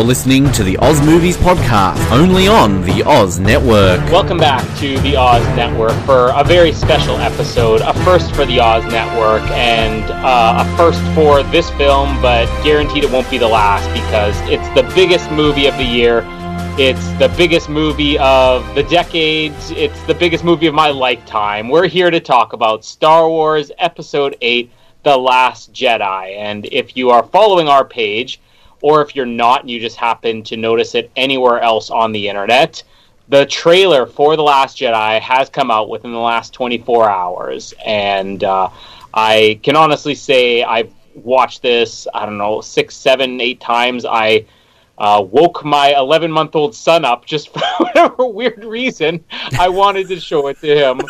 You're listening to the Oz Movies Podcast, only on the Oz Network. Welcome back to the Oz Network for a very special episode, a first for the Oz Network, and uh, a first for this film, but guaranteed it won't be the last because it's the biggest movie of the year. It's the biggest movie of the decades. It's the biggest movie of my lifetime. We're here to talk about Star Wars Episode 8 The Last Jedi. And if you are following our page, or if you're not and you just happen to notice it anywhere else on the internet, the trailer for The Last Jedi has come out within the last 24 hours. And uh, I can honestly say I've watched this, I don't know, six, seven, eight times. I uh, woke my 11 month old son up just for whatever weird reason. I wanted to show it to him.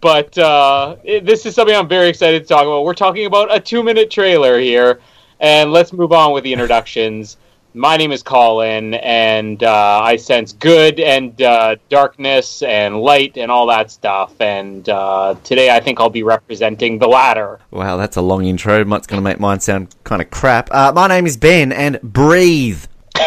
But uh, it, this is something I'm very excited to talk about. We're talking about a two minute trailer here. And let's move on with the introductions. My name is Colin, and uh, I sense good and uh, darkness and light and all that stuff. And uh, today I think I'll be representing the latter. Wow, that's a long intro. It's going to make mine sound kind of crap. Uh, my name is Ben, and breathe.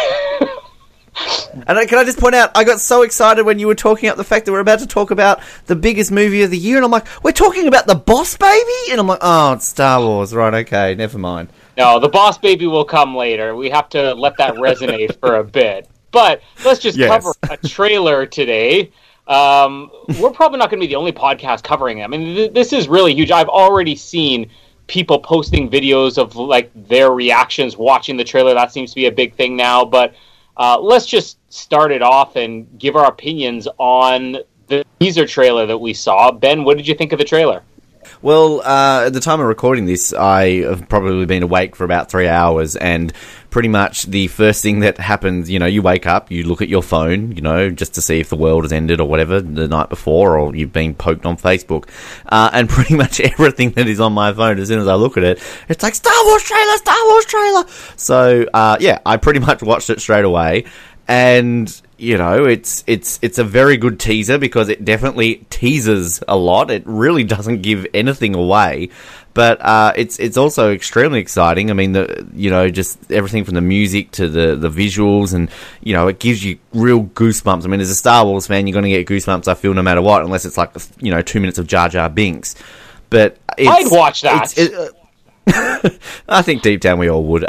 And uh, can I just point out, I got so excited when you were talking about the fact that we're about to talk about the biggest movie of the year, and I'm like, we're talking about the Boss Baby, and I'm like, oh, it's Star Wars, right? Okay, never mind. No, the Boss Baby will come later. We have to let that resonate for a bit. But let's just Yes. cover a trailer today. Um, we're probably not going to be the only podcast covering it. I mean, th- this is really huge. I've already seen people posting videos of like their reactions watching the trailer. That seems to be a big thing now. But uh, let's just start it off and give our opinions on the teaser trailer that we saw. Ben, what did you think of the trailer? Well, uh, at the time of recording this, I have probably been awake for about three hours, and pretty much the first thing that happens, you know, you wake up, you look at your phone, you know, just to see if the world has ended or whatever the night before, or you've been poked on Facebook, uh, and pretty much everything that is on my phone, as soon as I look at it, it's like Star Wars trailer, Star Wars trailer. So, uh, yeah, I pretty much watched it straight away, and you know, it's it's it's a very good teaser because it definitely teases a lot. It really doesn't give anything away, but uh, it's it's also extremely exciting. I mean, the you know, just everything from the music to the the visuals, and you know, it gives you real goosebumps. I mean, as a Star Wars fan, you're going to get goosebumps. I feel no matter what, unless it's like you know, two minutes of Jar Jar Binks. But it's, I'd watch that. it's- it, I think deep down we all would.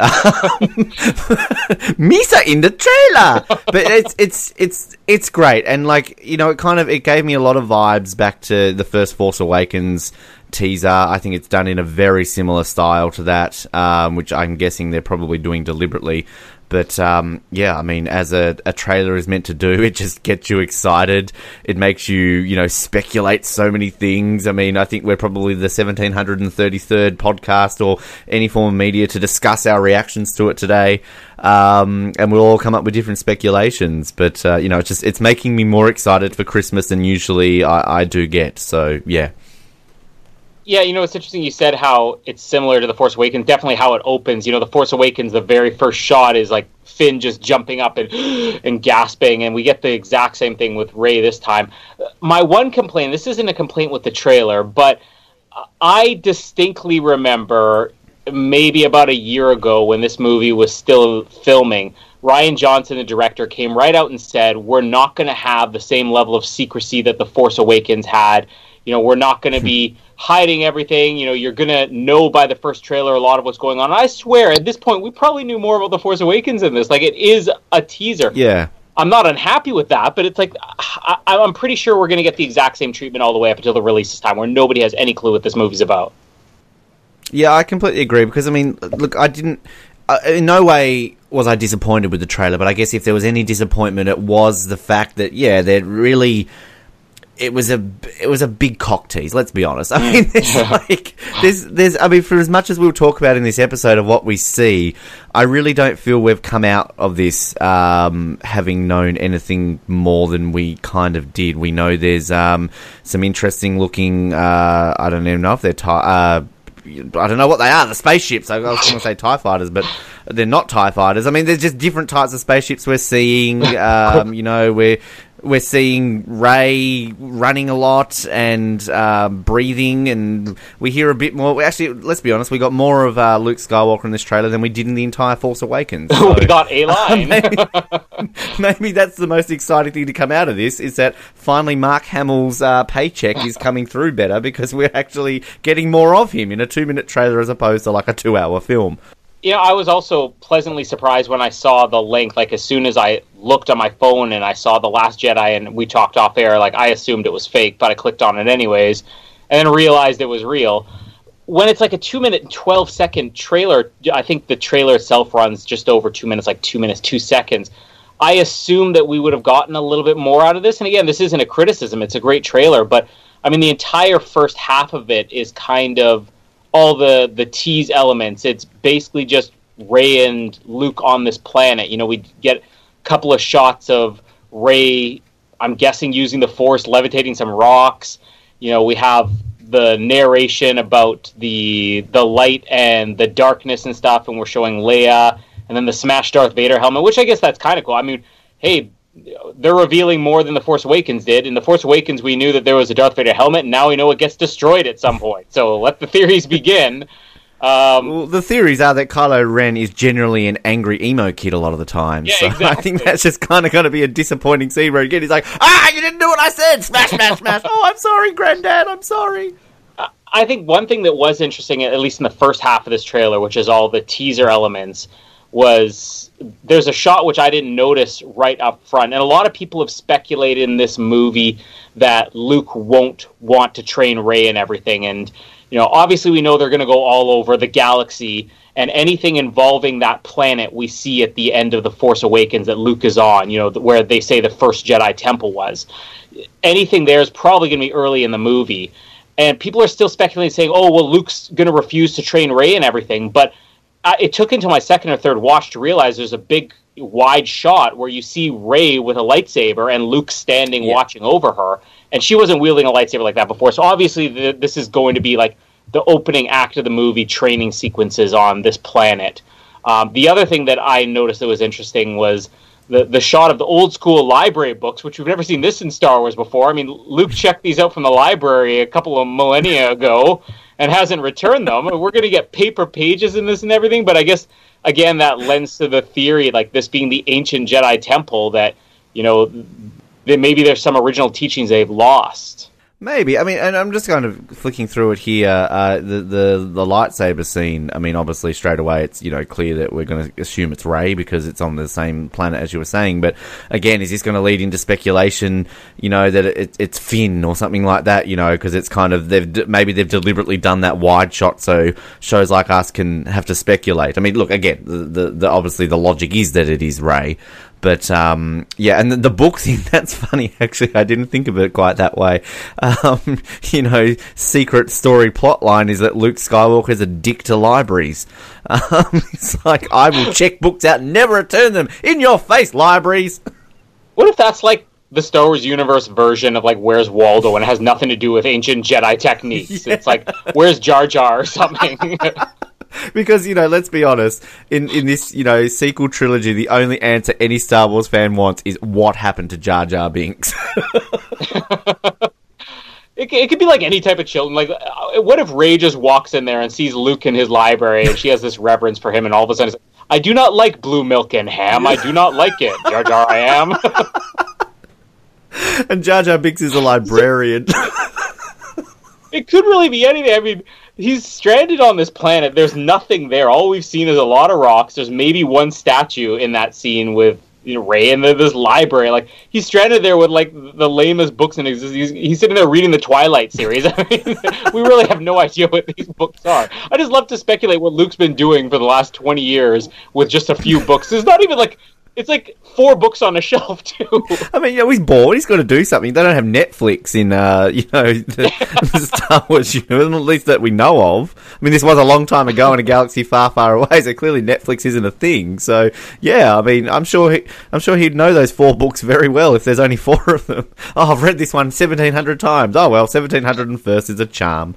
Misa in the trailer, but it's it's it's it's great, and like you know, it kind of it gave me a lot of vibes back to the first Force Awakens teaser. I think it's done in a very similar style to that, um, which I'm guessing they're probably doing deliberately. But um, yeah, I mean, as a, a trailer is meant to do, it just gets you excited. It makes you, you know, speculate so many things. I mean, I think we're probably the 1733rd podcast or any form of media to discuss our reactions to it today. Um, and we'll all come up with different speculations. But, uh, you know, it's just, it's making me more excited for Christmas than usually I, I do get. So, yeah. Yeah, you know, it's interesting you said how it's similar to The Force Awakens. Definitely how it opens. You know, The Force Awakens, the very first shot is like Finn just jumping up and and gasping, and we get the exact same thing with Rey this time. Uh, my one complaint, this isn't a complaint with the trailer, but I distinctly remember maybe about a year ago when this movie was still filming. Rian Johnson, the director, came right out and said, "We're not going to have the same level of secrecy that The Force Awakens had. You know, we're not going to be hiding everything. You know, you're going to know by the first trailer a lot of what's going on." And I swear, at this point, we probably knew more about The Force Awakens than this. Like, it is a teaser. Yeah. I'm not unhappy with that, but it's like I, I'm pretty sure we're going to get the exact same treatment all the way up until the release time, where nobody has any clue what this movie's about. Yeah, I completely agree because I mean, look, I didn't. Uh, in no way was I disappointed with the trailer, but I guess if there was any disappointment, it was the fact that yeah, they're really. It was a it was a big cock tease. Let's be honest. I mean, there's like there's there's. I mean, for as much as we'll talk about in this episode of what we see, I really don't feel we've come out of this um, having known anything more than we kind of did. We know there's um, some interesting looking. Uh, I don't even know if they're. Ti- uh, I don't know what they are. The spaceships. I was going to say Tie fighters, but they're not Tie fighters. I mean, there's just different types of spaceships we're seeing. Um, you know, we're we're seeing Rey running a lot and uh, breathing, and we hear a bit more. We actually, let's be honest, we got more of uh, Luke Skywalker in this trailer than we did in the entire Force Awakens. So, we got a line. maybe, maybe that's the most exciting thing to come out of this is that finally Mark Hamill's uh, paycheck is coming through better because we're actually getting more of him in a two-minute trailer as opposed to like a two-hour film. Know, I was also pleasantly surprised when I saw the link. Like, as soon as I looked on my phone and I saw The Last Jedi and we talked off air, like, I assumed it was fake, but I clicked on it anyways and then realized it was real. When it's like a two minute and 12 second trailer, I think the trailer itself runs just over two minutes, like two minutes, two seconds. I assume that we would have gotten a little bit more out of this. And again, this isn't a criticism, it's a great trailer, but I mean, the entire first half of it is kind of all the the tease elements. It's basically just Rey and Luke on this planet. You know, we get a couple of shots of Rey. I'm guessing using the Force, levitating some rocks. You know, we have the narration about the the light and the darkness and stuff, and we're showing Leia, and then the smashed Darth Vader helmet, which I guess that's kind of cool. I mean, hey, they're revealing more than the Force Awakens did. In the Force Awakens, we knew that there was a Darth Vader helmet, and now we know it gets destroyed at some point. So let the theories begin. Um, well, the theories are that Kylo Ren is generally an angry emo kid a lot of the time. Yeah, so exactly. I think that's just kind of going to be a disappointing scene where again he's like, "Ah, you didn't do what I said! Smash, smash, smash! Oh, I'm sorry, Granddad. I'm sorry." I think one thing that was interesting, at least in the first half of this trailer, which is all the teaser elements, was there's a shot which I didn't notice right up front, and a lot of people have speculated in this movie that Luke won't want to train Rey and everything, and you know, obviously we know they're going to go all over the galaxy, and anything involving that planet we see at the end of the Force Awakens that Luke is on, you know, where they say the first Jedi Temple was. Anything there is probably going to be early in the movie, and people are still speculating, saying, "Oh, well, Luke's going to refuse to train Rey and everything," but I, it took until my second or third watch to realize there's a big wide shot where you see Rey with a lightsaber and Luke standing Yeah. watching over her, and she wasn't wielding a lightsaber like that before. So obviously, the, this is going to be like the opening act of the movie, training sequences on this planet. Um, the other thing that I noticed that was interesting was the the shot of the old school library books, which we've never seen this in Star Wars before. I mean, Luke checked these out from the library a couple of millennia ago and hasn't returned them. We're going to get paper pages in this and everything, but I guess again that lends to the theory like this being the ancient Jedi temple that you know that maybe there's some original teachings they've lost. Maybe. I mean, and I'm just kind of flicking through it here. Uh, the the the lightsaber scene. I mean, obviously, straight away, it's you know clear that we're going to assume it's Rey because it's on the same planet as you were saying. But again, is this going to lead into speculation? You know that it, it's Finn or something like that. You know, because it's kind of they've maybe they've deliberately done that wide shot so shows like us can have to speculate. I mean, look again. The, the, the obviously the logic is that it is Rey. But um, yeah, and the, the book thing, that's funny actually. I didn't think of it quite that way. Um, you know, secret story plot line is that Luke Skywalker's a dick to libraries. Um, it's like, I will check books out and never return them. In your face, libraries! What if that's like the Star Wars universe version of like Where's Waldo and it has nothing to do with ancient Jedi techniques? It's like Where's Jar Jar or something. Because, you know, let's be honest, in, in this, you know, sequel trilogy, the only answer any Star Wars fan wants is what happened to Jar Jar Binks. It, it could be like any type of children. Like, uh, what if Rey just walks in there and sees Luke in his library, and she has this reverence for him, and all of a sudden, I do not like blue milk and ham. I do not like it. Jar Jar, I am. and Jar Jar Binks is a librarian. it could really be anything. I mean, he's stranded on this planet. There's nothing there. All we've seen is a lot of rocks. There's maybe one statue in that scene with you know, Rey in the, this library. Like he's stranded there with like the lamest books in existence. He's, he's sitting there reading the Twilight series. I mean, we really have no idea what these books are. I just love to speculate what Luke's been doing for the last twenty years with just a few books. It's not even like it's like four books on a shelf too. I mean, you know, he's bored. He's got to do something. They don't have Netflix in, uh, you know, the, the Star Wars universe, at least that we know of. I mean, this was a long time ago in a galaxy far, far away, so clearly Netflix isn't a thing. So, yeah, I mean, I'm sure he, I'm sure he'd know those four books very well if there's only four of them. Oh, I've read this one 1,700 times. Oh, well, 1,701st is a charm.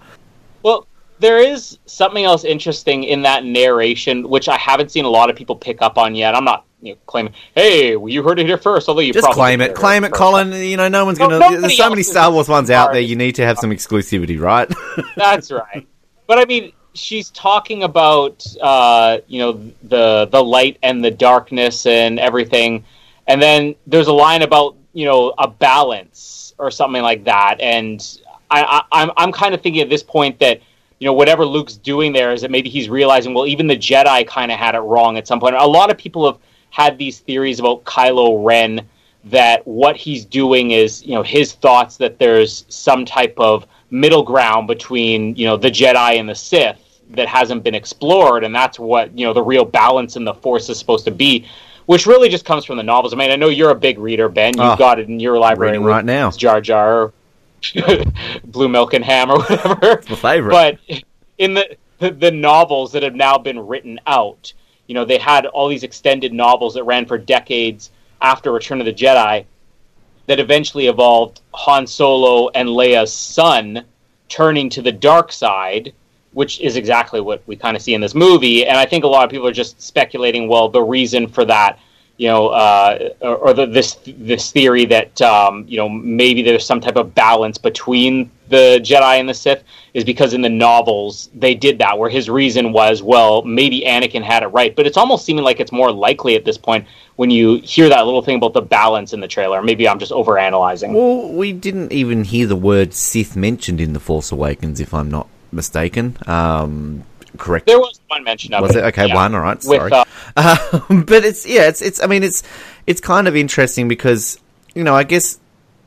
Well, there is something else interesting in that narration, which I haven't seen a lot of people pick up on yet. I'm not you know, claiming, "Hey, well, you heard it here first, although you just claim it, claim it, Colin. You know, no one's No- going to. nobody There's so many Star Wars ones out there. You need to have some exclusivity, right? That's right. But I mean, she's talking about uh, you know the the light and the darkness and everything, and then there's a line about you know a balance or something like that, and I, I, I'm I'm kind of thinking at this point that. You know, whatever Luke's doing there is that maybe he's realizing, well, even the Jedi kind of had it wrong at some point. A lot of people have had these theories about Kylo Ren that what he's doing is, you know, his thoughts that there's some type of middle ground between, you know, the Jedi and the Sith that hasn't been explored, and that's what you know the real balance in the Force is supposed to be, which really just comes from the novels. I mean, I know you're a big reader, Ben. You've Oh, got it in your library right now. Jar Jar, Blue Milk and Ham, or whatever. My favorite. But in the the novels that have now been written out, you know, they had all these extended novels that ran for decades after Return of the Jedi that eventually evolved Han Solo and Leia's son turning to the dark side, which is exactly what we kind of see in this movie. And I think a lot of people are just speculating, well, the reason for that, you know, uh, or, the, this this theory that um, you know maybe there's some type of balance between the Jedi and the Sith is because in the novels they did that, where his reason was, well, maybe Anakin had it right, but it's almost seeming like it's more likely at this point when you hear that little thing about the balance in the trailer. Maybe I'm just overanalyzing. Well, we didn't even hear the word Sith mentioned in The Force Awakens, if I'm not mistaken. Um, correct. There was one mention of Was it okay? yeah. One, all right. With, Sorry, uh, um, but it's yeah, it's it's. I mean, it's it's kind of interesting because you know, I guess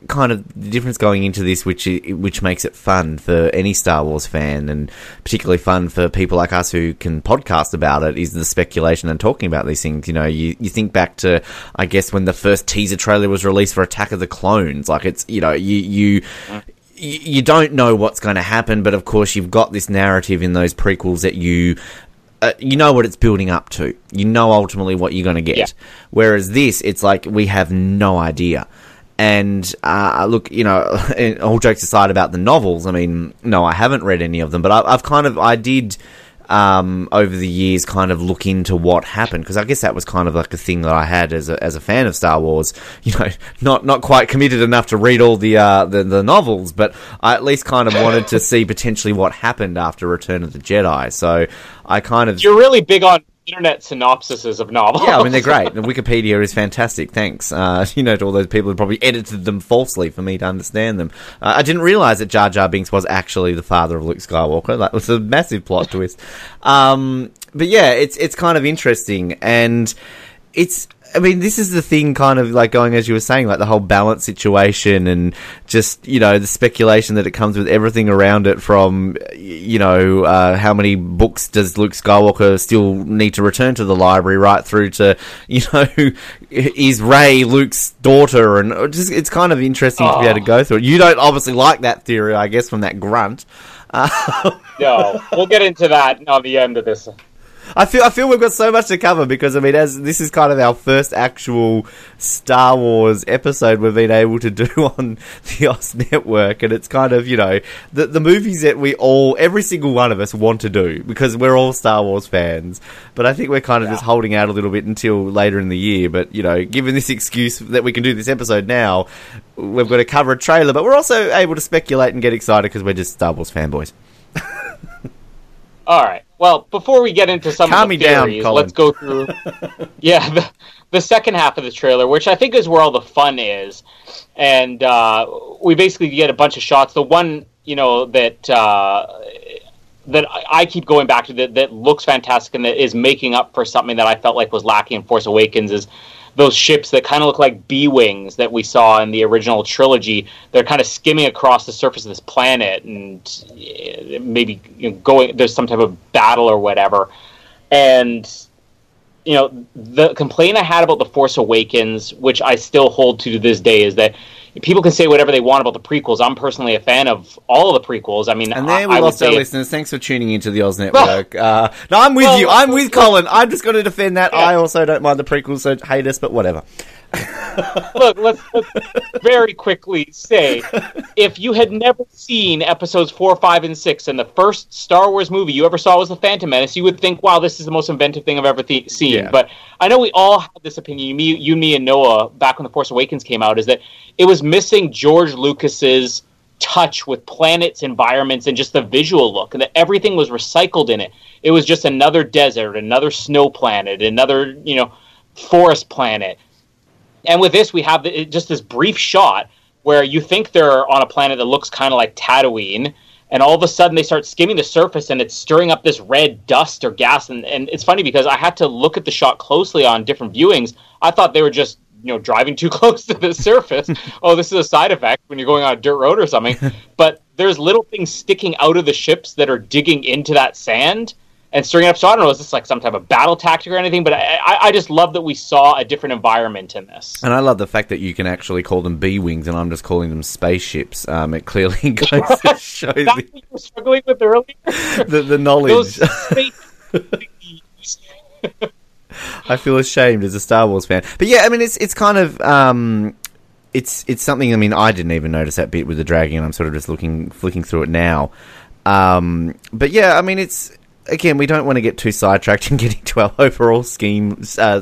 kind of the difference going into this, which which makes it fun for any Star Wars fan, and particularly fun for people like us who can podcast about it, is the speculation and talking about these things. You know, you you think back to I guess when the first teaser trailer was released for Attack of the Clones, like it's you know you you y- you don't know what's going to happen, but of course you've got this narrative in those prequels that you uh, you know what it's building up to. You know ultimately what you're going to get. Yeah. Whereas this, it's like we have no idea. And uh, look, you know, all jokes aside about the novels. I mean, no, I haven't read any of them, but I, I've kind of, I did um, over the years kind of look into what happened because I guess that was kind of like a thing that I had as a, as a fan of Star Wars. You know, not not quite committed enough to read all the uh, the, the novels, but I at least kind of wanted to see potentially what happened after Return of the Jedi. So I kind of You're really big on internet synopsises of novels. yeah, I mean they're great. And Wikipedia is fantastic. Thanks, uh, you know, to all those people who probably edited them falsely for me to understand them. Uh, I didn't realize that Jar Jar Binks was actually the father of Luke Skywalker. That was a massive plot twist. Um, but yeah, it's it's kind of interesting, and it's. I mean, this is the thing, kind of like going as you were saying, like the whole balance situation, and just you know the speculation that it comes with everything around it. From you know uh, how many books does Luke Skywalker still need to return to the library, right through to you know is Rey Luke's daughter, and just it's kind of interesting to be able to go through it. You don't obviously like that theory, I guess, from that grunt. no, we'll get into that on the end of this. I feel I feel we've got so much to cover because I mean, as this is kind of our first actual Star Wars episode we've been able to do on the Oz Network, and it's kind of you know the the movies that we all every single one of us want to do because we're all Star Wars fans. But I think we're kind of just holding out a little bit until later in the year. But you know, given this excuse that we can do this episode now, we've got to cover a trailer, but we're also able to speculate and get excited because we're just Star Wars fanboys. All right. Well, before we get into some Calm of the me down, theories, Colin. let's go through. yeah, the, the second half of the trailer, which I think is where all the fun is, and uh, we basically get a bunch of shots. The one, you know, that uh, that I I keep going back to that that looks fantastic and that is making up for something that I felt like was lacking in Force Awakens is those ships that kind of look like B wings that we saw in the original trilogy. They're kind of skimming across the surface of this planet and eh, maybe you know, going. There's some type of battle or whatever, and you know the complaint I had about the Force Awakens, which I still hold to to this day, is that people can say whatever they want about the prequels. I'm personally a fan of all of the prequels. I mean, And I, there we I lost our listeners. Thanks for tuning into the Oz Network. uh, no, I'm with Well, you. I'm with Colin. I'm just going to defend that. Yeah. I also don't mind the prequels, so hate us, but whatever. Look, let's, let's very quickly say if you had never seen episodes four, five, and six, and the first Star Wars movie you ever saw was The Phantom Menace, you would think, wow, this is the most inventive thing I've ever th- seen. Yeah. But I know we all had this opinion, me, you, me, and Noah, back when The Force Awakens came out, is that it was missing George Lucas's touch with planets, environments, and just the visual look, and that everything was recycled in it. It was just another desert, another snow planet, another, you know, forest planet and with this, we have just this brief shot where you think they're on a planet that looks kind of like Tatooine, and all of a sudden they start skimming the surface and it's stirring up this red dust or gas. And, and it's funny because I had to look at the shot closely on different viewings. I thought they were just you know driving too close to the surface. oh, this is a side effect when you're going on a dirt road or something. but there's little things sticking out of the ships that are digging into that sand and stirring it up. So I don't know, is this like some type of battle tactic or anything? But I, I, just love that we saw a different environment in this. And I love the fact that you can actually call them B wings, and I'm just calling them spaceships. Um, it clearly goes to show the, what you were struggling with earlier. the, the knowledge. I feel ashamed as a Star Wars fan. But yeah, I mean, it's it's kind of um, it's it's something. I mean, I didn't even notice that bit with the dragon. I'm sort of just looking flicking through it now. Um, but yeah, I mean, it's again, we don't want to get too sidetracked and getting to our overall scheme uh, uh,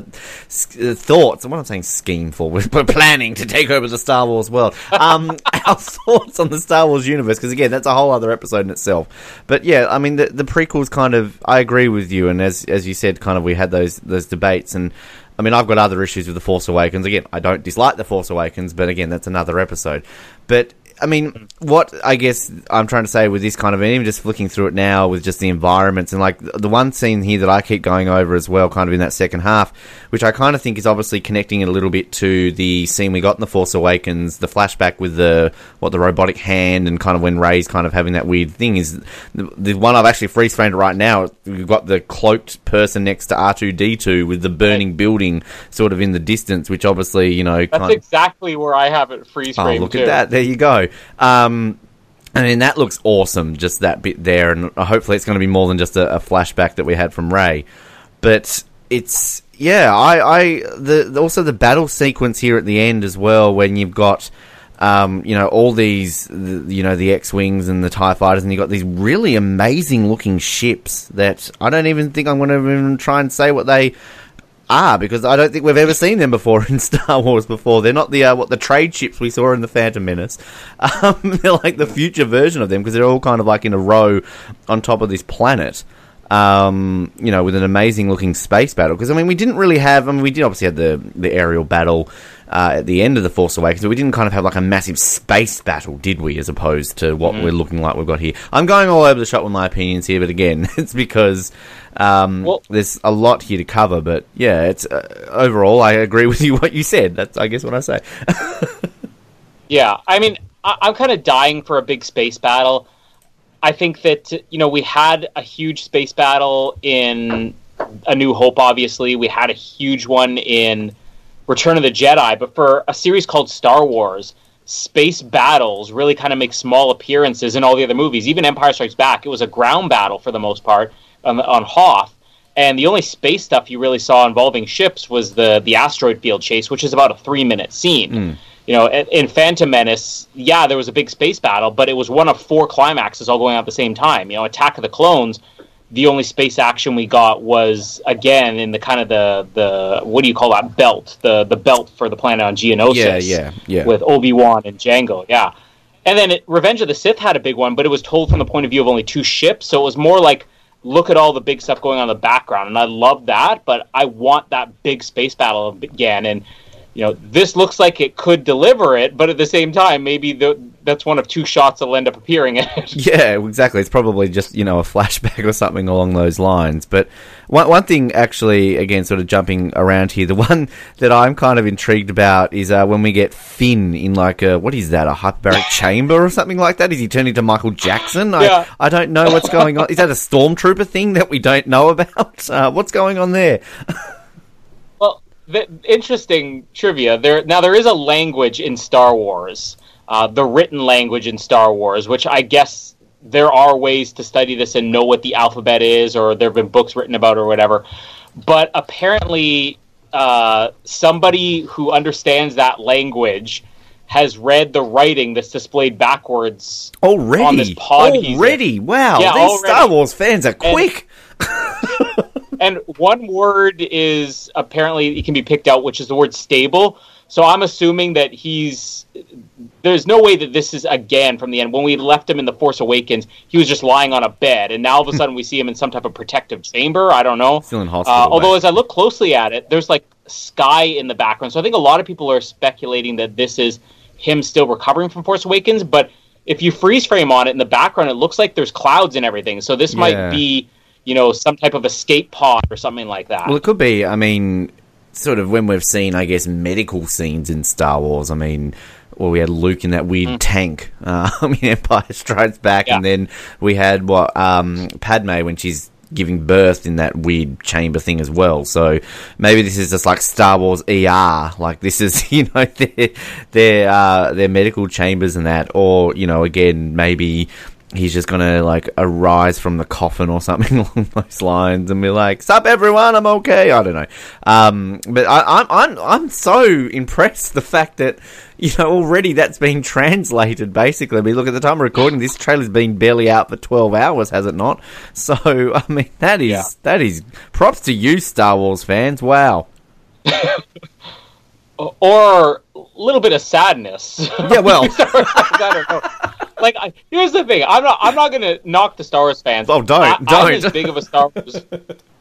thoughts. And what I'm saying scheme for, we're, we're planning to take over the Star Wars world. Um, our thoughts on the Star Wars universe, because again, that's a whole other episode in itself. But yeah, I mean, the, the prequels kind of, I agree with you, and as as you said, kind of, we had those those debates and. I mean, I've got other issues with The Force Awakens. Again, I don't dislike The Force Awakens, but again, that's another episode. But I mean, mm. what I guess I'm trying to say with this kind of, and even just flicking through it now with just the environments and like the one scene here that I keep going over as well, kind of in that second half, which I kind of think is obviously connecting it a little bit to the scene we got in The Force Awakens, the flashback with the, what, the robotic hand and kind of when Rey's kind of having that weird thing is the, the one I've actually freeze framed right now. We've got the cloaked person next to R2D2 with the burning building sort of in the distance, which obviously, you know, That's exactly where I have it freeze Oh, look too. at that! There you go. Um, I mean, that looks awesome. Just that bit there, and hopefully, it's going to be more than just a, a flashback that we had from Rey. But it's yeah, I, I the also the battle sequence here at the end as well, when you've got. Um, you know all these, the, you know the X-wings and the Tie fighters, and you have got these really amazing looking ships that I don't even think I'm going to even try and say what they are because I don't think we've ever seen them before in Star Wars before. They're not the uh, what the trade ships we saw in the Phantom Menace. Um, they're like the future version of them because they're all kind of like in a row on top of this planet. Um, you know, with an amazing looking space battle. Because I mean, we didn't really have. I mean, we did obviously have the the aerial battle uh, at the end of the Force Awakens, we didn't kind of have like a massive space battle, did we? As opposed to what we're looking like we've got here. I'm going all over the shop with my opinions here, but again, it's because um, Well- there's a lot here to cover. But yeah, it's uh, overall, I agree with you what you said. That's I guess what I say. Yeah, I mean, I- I'm kind of dying for a big space battle. I think that you know we had a huge space battle in A New Hope. Obviously, we had a huge one in Return of the Jedi. But for a series called Star Wars, space battles really kind of make small appearances in all the other movies. Even Empire Strikes Back, it was a ground battle for the most part on, on Hoth. And the only space stuff you really saw involving ships was the the asteroid field chase, which is about a three minute scene. Hmm. You know, in in Phantom Menace, yeah, there was a big space battle, but it was one of four climaxes all going on at the same time. You know, Attack of the Clones, the only space action we got was again in the kind of the the what do you call that belt the the belt for the planet on Geonosis. Yeah, yeah, yeah. With Obi Wan and Jango, yeah. And then it, Revenge of the Sith had a big one, but it was told from the point of view of only two ships, so it was more like look at all the big stuff going on in the background, and I love that. But I want that big space battle again, and you know this looks like it could deliver it, but at the same time, maybe the, that's one of two shots that'll end up appearing in it. Yeah, exactly. It's probably just you know a flashback or something along those lines. But one one thing, actually, again, sort of jumping around here, the one that I'm kind of intrigued about is uh, when we get Finn in like a what is that, a hyperbaric chamber or something like that? Is he turning to Michael Jackson? I, Yeah. I don't know what's going on. Is that a stormtrooper thing that we don't know about? Uh, what's going on there? Well, the, interesting trivia. There now there is a language in Star Wars, uh, the written language in Star Wars, which I guess there are ways to study this and know what the alphabet is, or there have been books written about, or whatever. But apparently, uh, somebody who understands that language has read the writing that's displayed backwards already. on this pod. Already, wow! Yeah, these already. Star Wars fans are quick. and one word is apparently it can be picked out, which is the word stable. So I'm assuming that he's. There's no way that this is again from the end. When we left him in the Force Awakens, he was just lying on a bed, and now all of a sudden we see him in some type of protective chamber. I don't know. Still in hospital. Uh, although, as I look closely at it, there's like sky in the background. So I think a lot of people are speculating that this is him still recovering from Force Awakens. But if you freeze frame on it in the background, it looks like there's clouds and everything. So this Yeah. might be, you know, some type of escape pod or something like that. Well, it could be. I mean, sort of when we've seen, I guess, medical scenes in Star Wars. I mean, well, we had Luke in that weird tank uh, in Empire Strikes Back, Mm. Yeah. and then we had what um, Padme when she's giving birth in that weird chamber thing as well. So maybe this is just like Star Wars ER. Like this is you know their their uh, their medical chambers and that, or you know again maybe he's just gonna like arise from the coffin or something along those lines and be like, "Sup, everyone, I'm okay." I don't know, um, but I, I'm I'm I'm so impressed the fact that you know already that's been translated. Basically, I mean, look at the time of recording, this trailer's been barely out for 12 hours, has it not? So I mean, that is Yeah. that is props to you, Star Wars fans. Wow. or a little bit of sadness. Yeah, well. I don't know. Like, I, here's the thing: I'm not. I'm not going to knock the Star Wars fans. Oh, don't, I, I'm as big of a Star Wars.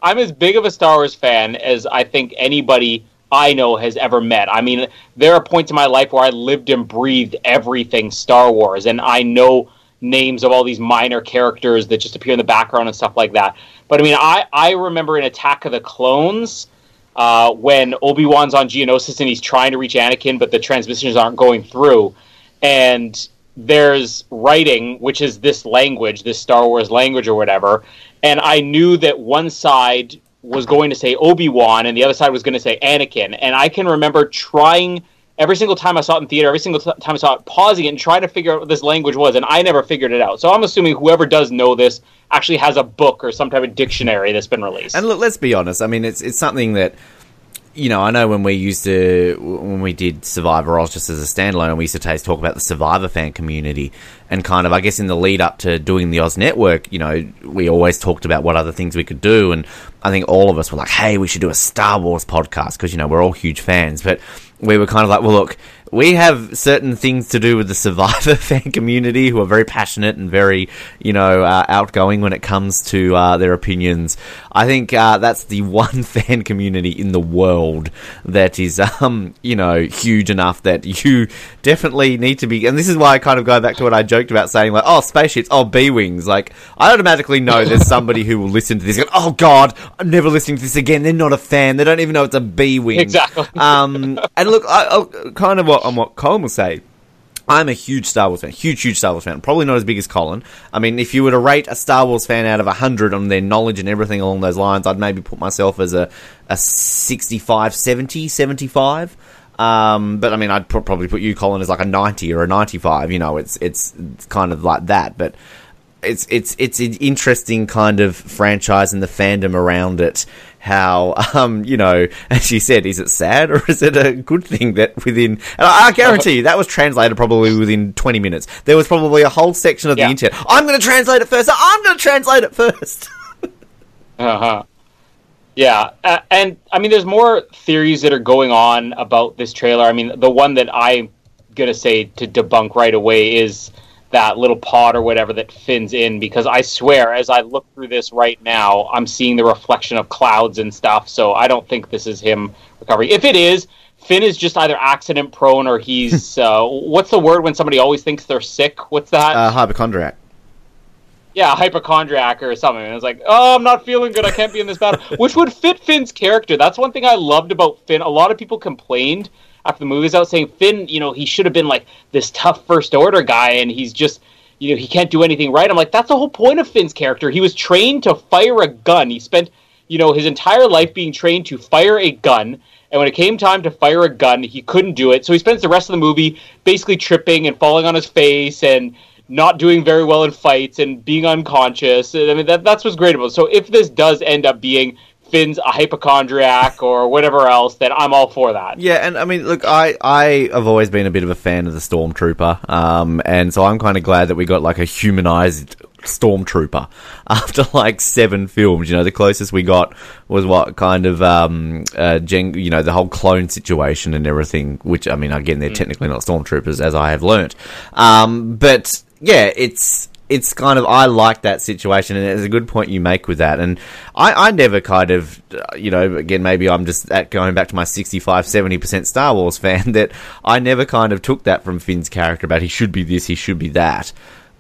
I'm as big of a Star Wars fan as I think anybody I know has ever met. I mean, there are points in my life where I lived and breathed everything Star Wars, and I know names of all these minor characters that just appear in the background and stuff like that. But I mean, I I remember in Attack of the Clones uh, when Obi Wan's on Geonosis and he's trying to reach Anakin, but the transmissions aren't going through, and there's writing, which is this language, this Star Wars language or whatever, and I knew that one side was going to say Obi Wan and the other side was going to say Anakin, and I can remember trying. Every single time I saw it in theater, every single time I saw it, pausing it and trying to figure out what this language was, and I never figured it out. So I'm assuming whoever does know this actually has a book or some type of dictionary that's been released. And let's be honest. I mean, it's it's something that you know. I know when we used to when we did Survivor Oz just as a standalone, and we used to talk about the Survivor fan community, and kind of I guess in the lead up to doing the Oz Network, you know, we always talked about what other things we could do, and I think all of us were like, hey, we should do a Star Wars podcast because you know we're all huge fans, but we were kind of like, well, look. We have certain things to do with the Survivor fan community who are very passionate and very, you know, uh, outgoing when it comes to uh, their opinions. I think uh, that's the one fan community in the world that is, um, you know, huge enough that you definitely need to be. And this is why I kind of go back to what I joked about saying, like, oh, spaceships, oh, B wings. Like, I automatically know there's somebody who will listen to this. And, oh God, I'm never listening to this again. They're not a fan. They don't even know it's a B wing. Exactly. Um, and look, I, I, kind of what on what Colin will say. I'm a huge Star Wars fan, huge, huge Star Wars fan. Probably not as big as Colin. I mean, if you were to rate a Star Wars fan out of 100 on their knowledge and everything along those lines, I'd maybe put myself as a, a 65, 70, 75. Um, but I mean, I'd pro- probably put you, Colin, as like a 90 or a 95. You know, it's, it's kind of like that. But it's it's it's an interesting kind of franchise and the fandom around it. How um you know, as she said, is it sad or is it a good thing that within? And I, I guarantee you that was translated probably within twenty minutes. There was probably a whole section of Yeah. the internet. I'm going to translate it first. I'm going to translate it first. Uh huh. Yeah, uh, and I mean, there's more theories that are going on about this trailer. I mean, the one that I'm gonna say to debunk right away is that little pod or whatever that Finn's in, because I swear, as I look through this right now, I'm seeing the reflection of clouds and stuff. So I don't think this is him recovering. If it is, Finn is just either accident prone or he's uh, what's the word when somebody always thinks they're sick? What's that? Uh, hypochondriac. yeah, hypochondriac or something. And it's like, oh, I'm not feeling good. I can't be in this battle, which would fit Finn's character. That's one thing I loved about Finn. A lot of people complained after the movie's out saying Finn, you know, he should have been like this tough first order guy, and he's just, you know, he can't do anything right. I'm like, that's the whole point of Finn's character. He was trained to fire a gun. He spent, you know, his entire life being trained to fire a gun. And when it came time to fire a gun, he couldn't do it. So he spends the rest of the movie basically tripping and falling on his face and not doing very well in fights and being unconscious. I mean, that, that's what's great about it. So if this does end up being Finn's a hypochondriac or whatever else, then I'm all for that. Yeah, and I mean, look, I, I have always been a bit of a fan of the Stormtrooper, um, and so I'm kind of glad that we got like a humanized Stormtrooper after like seven films. You know, the closest we got was what kind of, um, uh, Gen- you know, the whole clone situation and everything, which, I mean, again, they're technically not Stormtroopers, as I have learnt. Um, but yeah, it's, it's kind of I like that situation, and it's a good point you make with that. And I, I never kind of, uh, you know, again maybe I'm just at going back to my 65, 70 percent Star Wars fan that I never kind of took that from Finn's character about he should be this, he should be that.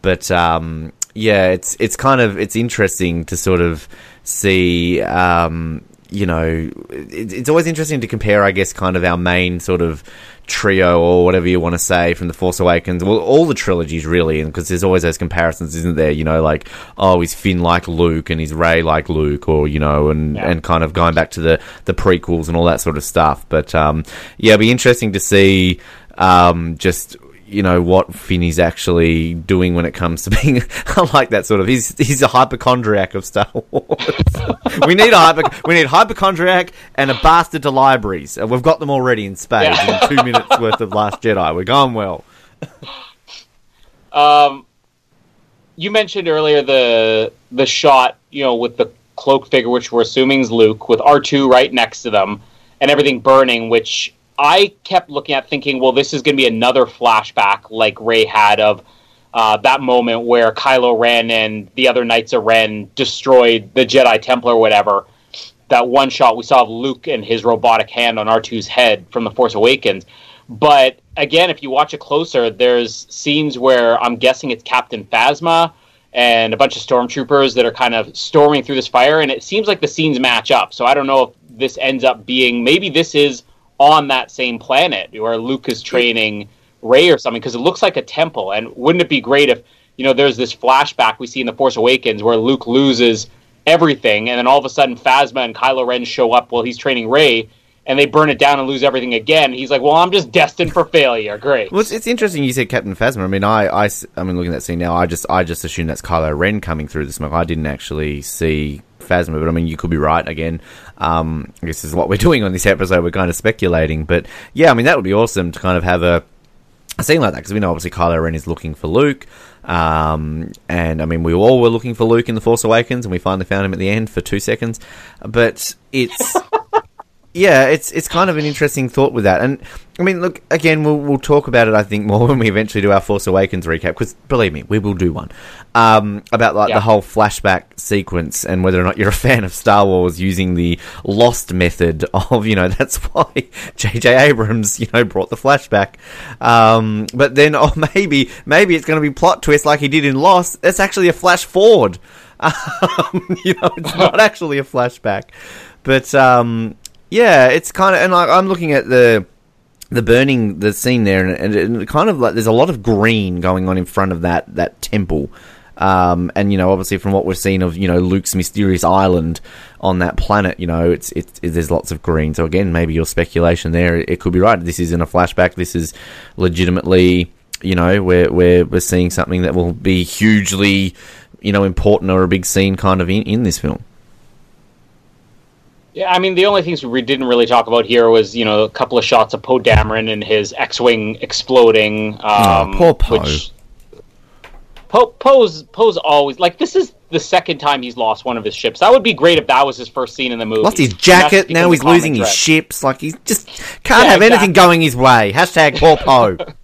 But um, yeah, it's it's kind of it's interesting to sort of see. Um, you know, it, it's always interesting to compare, I guess, kind of our main sort of trio or whatever you want to say from the Force Awakens. Well, all the trilogies really, because there's always those comparisons, isn't there? You know, like oh, is Finn like Luke and is Rey like Luke, or you know, and Yeah. and kind of going back to the the prequels and all that sort of stuff. But um, yeah, it'll be interesting to see um, just. You know what Finn is actually doing when it comes to being. I like that sort of. He's he's a hypochondriac of Star Wars. we need a hyper, we need hypochondriac and a bastard to libraries. And we've got them already in spades Yeah. in two minutes worth of Last Jedi. We're going well. Um, you mentioned earlier the the shot, you know, with the cloak figure, which we're assuming is Luke, with R two right next to them, and everything burning. Which I kept looking at, thinking, well, this is going to be another flashback like Rey had of uh, that moment where Kylo Ren and the other Knights of Ren destroyed the Jedi Temple or whatever. That one shot we saw of Luke and his robotic hand on R2's head from The Force Awakens. But again, if you watch it closer, there's scenes where I'm guessing it's Captain Phasma and a bunch of stormtroopers that are kind of storming through this fire, and it seems like the scenes match up. So I don't know if this ends up being maybe this is on that same planet where Luke is training Rey or something because it looks like a temple. And wouldn't it be great if you know there's this flashback we see in the Force Awakens where Luke loses everything, and then all of a sudden Phasma and Kylo Ren show up while he's training Rey. And they burn it down and lose everything again. He's like, "Well, I'm just destined for failure." Great. Well, it's, it's interesting you said Captain Phasma. I mean, I, I, I mean, looking at that scene now, I just, I just assume that's Kylo Ren coming through the smoke. I didn't actually see Phasma, but I mean, you could be right again. Um, this is what we're doing on this episode. We're kind of speculating, but yeah, I mean, that would be awesome to kind of have a, a scene like that because we know obviously Kylo Ren is looking for Luke. Um, and I mean, we all were looking for Luke in The Force Awakens, and we finally found him at the end for two seconds. But it's yeah, it's it's kind of an interesting thought with that. And I mean, look again, we'll we'll talk about it. I think more when we eventually do our Force Awakens recap, because believe me, we will do one um, about like Yeah. the whole flashback sequence and whether or not you're a fan of Star Wars using the Lost method of you know that's why J.J. Abrams you know brought the flashback. Um, but then oh maybe maybe it's going to be plot twist like he did in Lost. It's actually a flash forward. Um, you know, it's not actually a flashback, but um, yeah, it's kind of and like I'm looking at the the burning the scene there, and, and, and kind of like there's a lot of green going on in front of that that temple. Um, and you know, obviously, from what we've seen of you know Luke's mysterious island on that planet, you know, it's it's it, there's lots of green. So again, maybe your speculation there, it could be right. This isn't a flashback. This is legitimately, you know, we're we're we're seeing something that will be hugely, you know, important or a big scene kind of in, in this film. Yeah, I mean, the only things we didn't really talk about here was, you know, a couple of shots of Poe Dameron and his X-wing exploding. Um, Oh, poor Poe. which- Poe Poe's Poe's always like this is the second time he's lost one of his ships. That would be great if that was his first scene in the movie. Lost his jacket. Now he's losing his ships. Like he's just can't Yeah, have anything going his way. Hashtag poor Poe.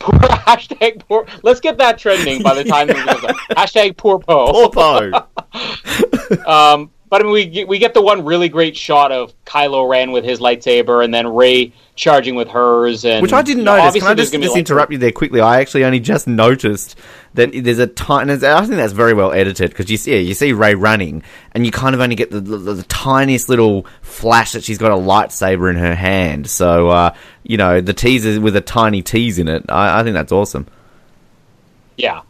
Poor hashtag poor. Let's get that trending by the time the goes up. Hashtag poor Poe. poor Poe. Um, but I mean, we get, we get the one really great shot of Kylo Ren with his lightsaber, and then Rey charging with hers, and Which I didn't know, notice. Can I just, just interrupt you there quickly? I actually only just noticed that there's a tiny. I think that's very well edited because you see, you see Rey running, and you kind of only get the, the, the tiniest little flash that she's got a lightsaber in her hand. So uh, you know the teaser with a tiny tease in it. I, I think that's awesome. Yeah.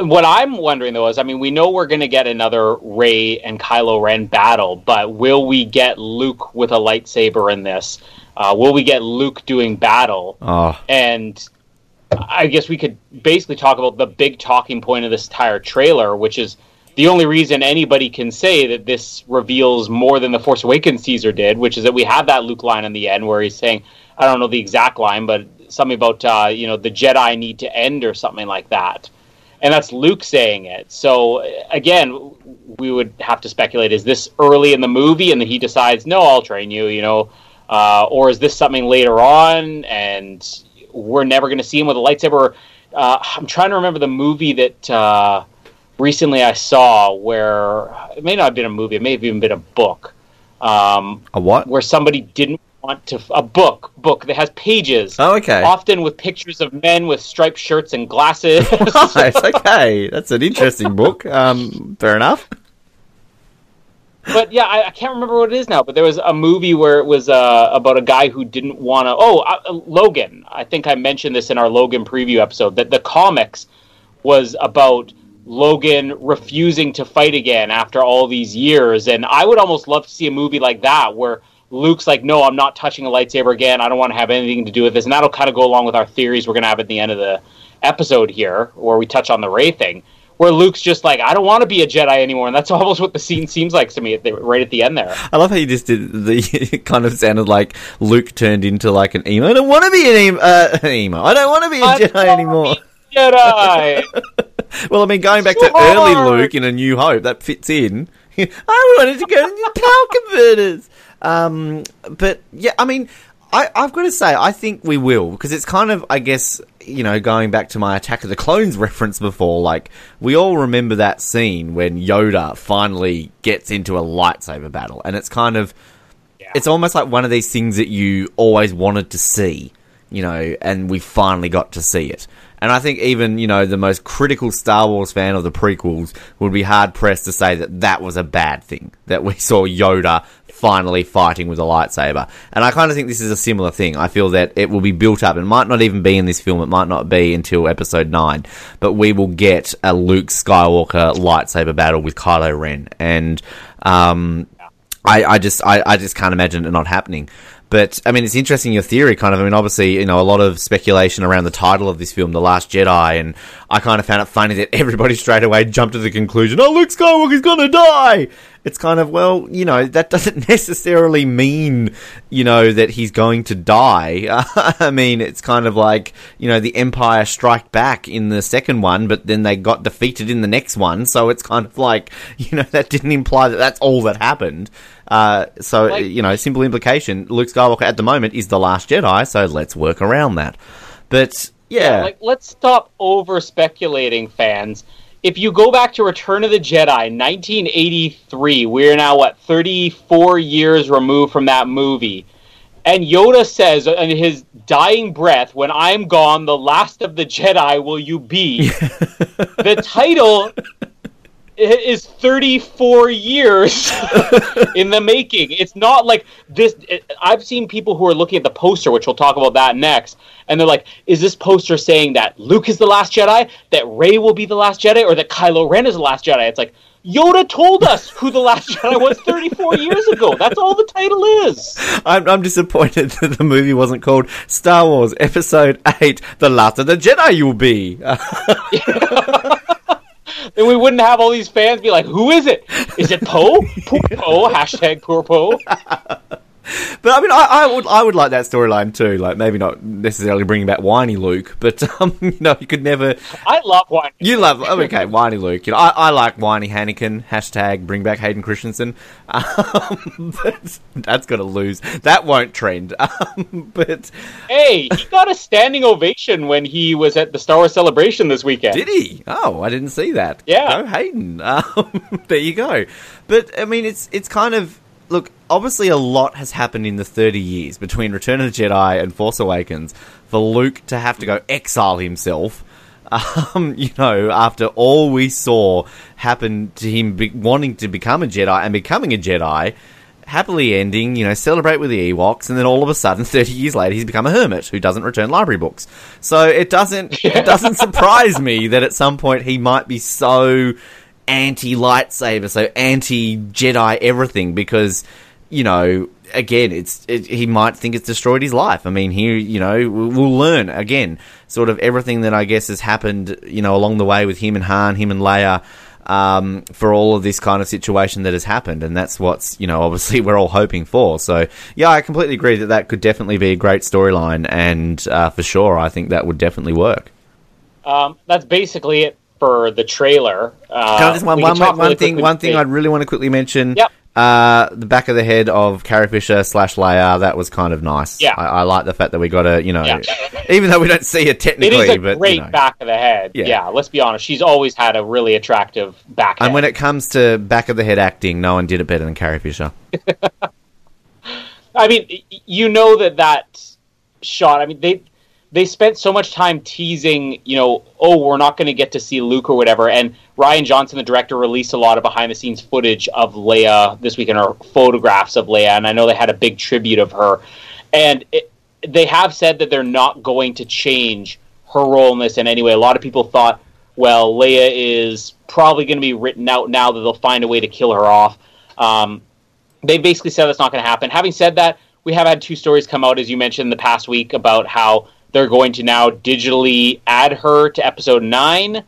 What I'm wondering though is, I mean, we know we're going to get another Rey and Kylo Ren battle, but will we get Luke with a lightsaber in this? Uh, will we get Luke doing battle? Oh, And I guess we could basically talk about the big talking point of this entire trailer, which is the only reason anybody can say that this reveals more than the Force Awakens teaser did, which is that we have that Luke line in the end where he's saying, I don't know the exact line, but something about uh, you know the Jedi need to end or something like that, and that's Luke saying it. So again, we would have to speculate: is this early in the movie, and then he decides, no, I'll train you, you know, uh, or is this something later on, and we're never going to see him with a lightsaber? Uh, I'm trying to remember the movie that uh, recently I saw where it may not have been a movie, it may have even been a book. Um, A what? where somebody didn't want to a book book that has pages Oh, okay. often with pictures of men with striped shirts and glasses Nice. Okay, that's an interesting book. Um, fair enough. but yeah I, I can't remember what it is now but there was a movie where it was uh, about a guy who didn't want to oh uh, logan i think i mentioned this in our logan preview episode that the comics was about logan refusing to fight again after all these years and i would almost love to see a movie like that where luke's like no i'm not touching a lightsaber again i don't want to have anything to do with this and that'll kind of go along with our theories we're going to have at the end of the episode here where we touch on the Rey thing where luke's just like i don't want to be a jedi anymore and that's almost what the scene seems like to me at the, right at the end there I love how you just did the. It kind of sounded like Luke turned into like an emo. I don't want to be an emo. Uh, an emo. I don't want to be a I Jedi anymore. Jedi. Well, I mean, going back to So early. Luke in A New Hope, that fits in. I wanted to go into power converters. Um, but yeah, I mean, I, I've got to say, I think we will because it's kind of, I guess, you know, going back to my Attack of the Clones reference before, like we all remember that scene when Yoda finally gets into a lightsaber battle, and it's kind of, it's almost like one of these things that you always wanted to see, you know, and we finally got to see it. And I think even, you know, the most critical Star Wars fan of the prequels would be hard pressed to say that that was a bad thing, that we saw Yoda finally fighting with a lightsaber. And I kind of think this is a similar thing. I feel that it will be built up. It might not even be in this film, it might not be until episode 9, but we will get a Luke Skywalker lightsaber battle with Kylo Ren. And, um, I, I just I, I just can't imagine it not happening. But I mean, it's interesting your theory, kind of. I mean, obviously, you know, a lot of speculation around the title of this film, The Last Jedi, and I kind of found it funny that everybody straight away jumped to the conclusion, "Oh, Luke Skywalker's gonna die." It's kind of well, you know, that doesn't necessarily mean, you know, that he's going to die. I mean, it's kind of like, you know, the Empire strike back in the second one, but then they got defeated in the next one. So it's kind of like, you know, that didn't imply that that's all that happened. Uh, so Like- you know, simple implication: Luke Skywalker at the moment is the Last Jedi. So let's work around that. But yeah, like let's stop over speculating fans. If you go back to return of the jedi 1983 we're now what 34 years removed from that movie. And yoda says in his dying breath when i'm gone the last of the jedi will you be. The title is 34 years in the making. It's not like this. It, I've seen people who are looking at the poster, which we'll talk about that next, and they're like, "Is this poster saying that Luke is the last Jedi, that Rey will be the last Jedi, or that Kylo Ren is the last Jedi?" It's like Yoda told us who the last Jedi was 34 years ago. That's all the title is. I'm, I'm disappointed that the movie wasn't called Star Wars Episode Eight: The Last of the Jedi. You'll be. Then we wouldn't have all these fans be like, "Who is it? Is it Poe? Poor Poe? Hashtag poor Poe." But I mean, I, I would I would like that storyline too. Like maybe not necessarily bringing back whiny Luke, but um, you know, you could never. I love whiny. You love oh, okay, whiny Luke. You know, I, I like whiny Anakin. Hashtag bring back Hayden Christensen. Um, but that's gonna lose. That won't trend. Um, but Hey, he got a standing ovation when he was at the Star Wars Celebration this weekend. Did he? Oh, I didn't see that. Yeah. Go Hayden. Um, there you go. But I mean, it's it's kind of look. Obviously, a lot has happened in the thirty years between Return of the Jedi and Force Awakens for Luke to have to go exile himself. Um, you know, after all we saw happen to him be- wanting to become a Jedi and becoming a Jedi, happily ending, you know, celebrate with the Ewoks, and then all of a sudden, thirty years later, he's become a hermit who doesn't return library books. So it doesn't it doesn't surprise me that at some point he might be so anti lightsaber, so anti Jedi everything, because you know, again, it's it, he might think it's destroyed his life. I mean, here, you know, we'll learn again, sort of everything that I guess has happened, you know, along the way with him and Han, him and Leia. um, for all of this kind of situation that has happened, and that's what's you know obviously we're all hoping for. So yeah, I completely agree that that could definitely be a great storyline, and uh, for sure, I think that would definitely work. Um, that's basically it for the trailer. Uh, Can I just one, one, one, one thing? One thing I'd really want to quickly mention. Yep. Uh, the back of the head of Carrie Fisher slash Leia, that was kind of nice. Yeah. I, I like the fact that we got a, you know, Yeah. even though we don't see it It technically, is a but great you know. back of the head. Yeah. Yeah. let's be honest. She's always had a really attractive back head. And when it comes to back of the head acting, no one did it better than Carrie Fisher. I mean, you know that that shot. I mean, they they spent so much time teasing. You know, oh, we're not going to get to see Luke or whatever. And Rian Johnson, the director, released a lot of behind the scenes footage of Leia this weekend, or photographs of Leia. And I know they had a big tribute of her. And it, they have said that they're not going to change her role in this in any way. A lot of people thought, well, Leia is probably going to be written out now that they'll find a way to kill her off. Um, they basically said that's not going to happen. Having said that, we have had two stories come out, as you mentioned, the past week about how they're going to now digitally add her to episode nine,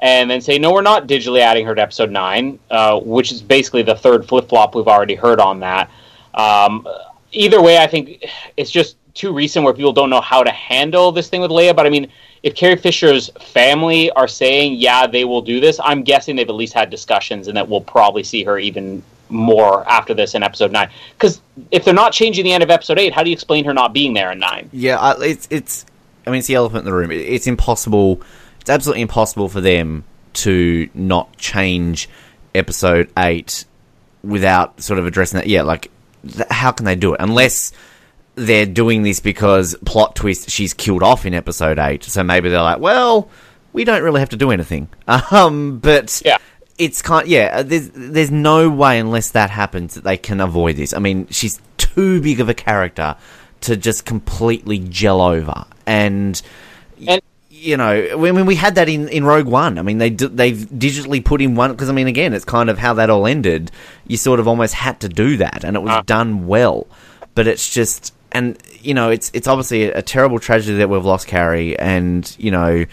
and then say no, we're not digitally adding her to episode nine, uh, which is basically the third flip flop we've already heard on that. Um, either way, I think it's just too recent where people don't know how to handle this thing with Leia. But I mean, if Carrie Fisher's family are saying, yeah, they will do this, I'm guessing they've at least had discussions and that we'll probably see her even more after this in episode nine. Because if they're not changing the end of episode eight, how do you explain her not being there in nine? Yeah, it's it's. I mean, it's the elephant in the room. It's impossible. It's absolutely impossible for them to not change episode eight without sort of addressing that. Yeah, like th- how can they do it unless they're doing this because plot twist she's killed off in episode eight. So maybe they're like, well, we don't really have to do anything. Um, but Yeah. it's kind yeah uh, there's there's no way unless that happens that they can avoid this i mean she's too big of a character to just completely gel over and And you know when, when we had that in, in rogue one. I mean they they've digitally put in one because i mean again it's kind of how that all ended. You sort of almost had to do that and it was Ah. done well. But it's just and you know it's it's obviously a, a terrible tragedy that we've lost carrie and you know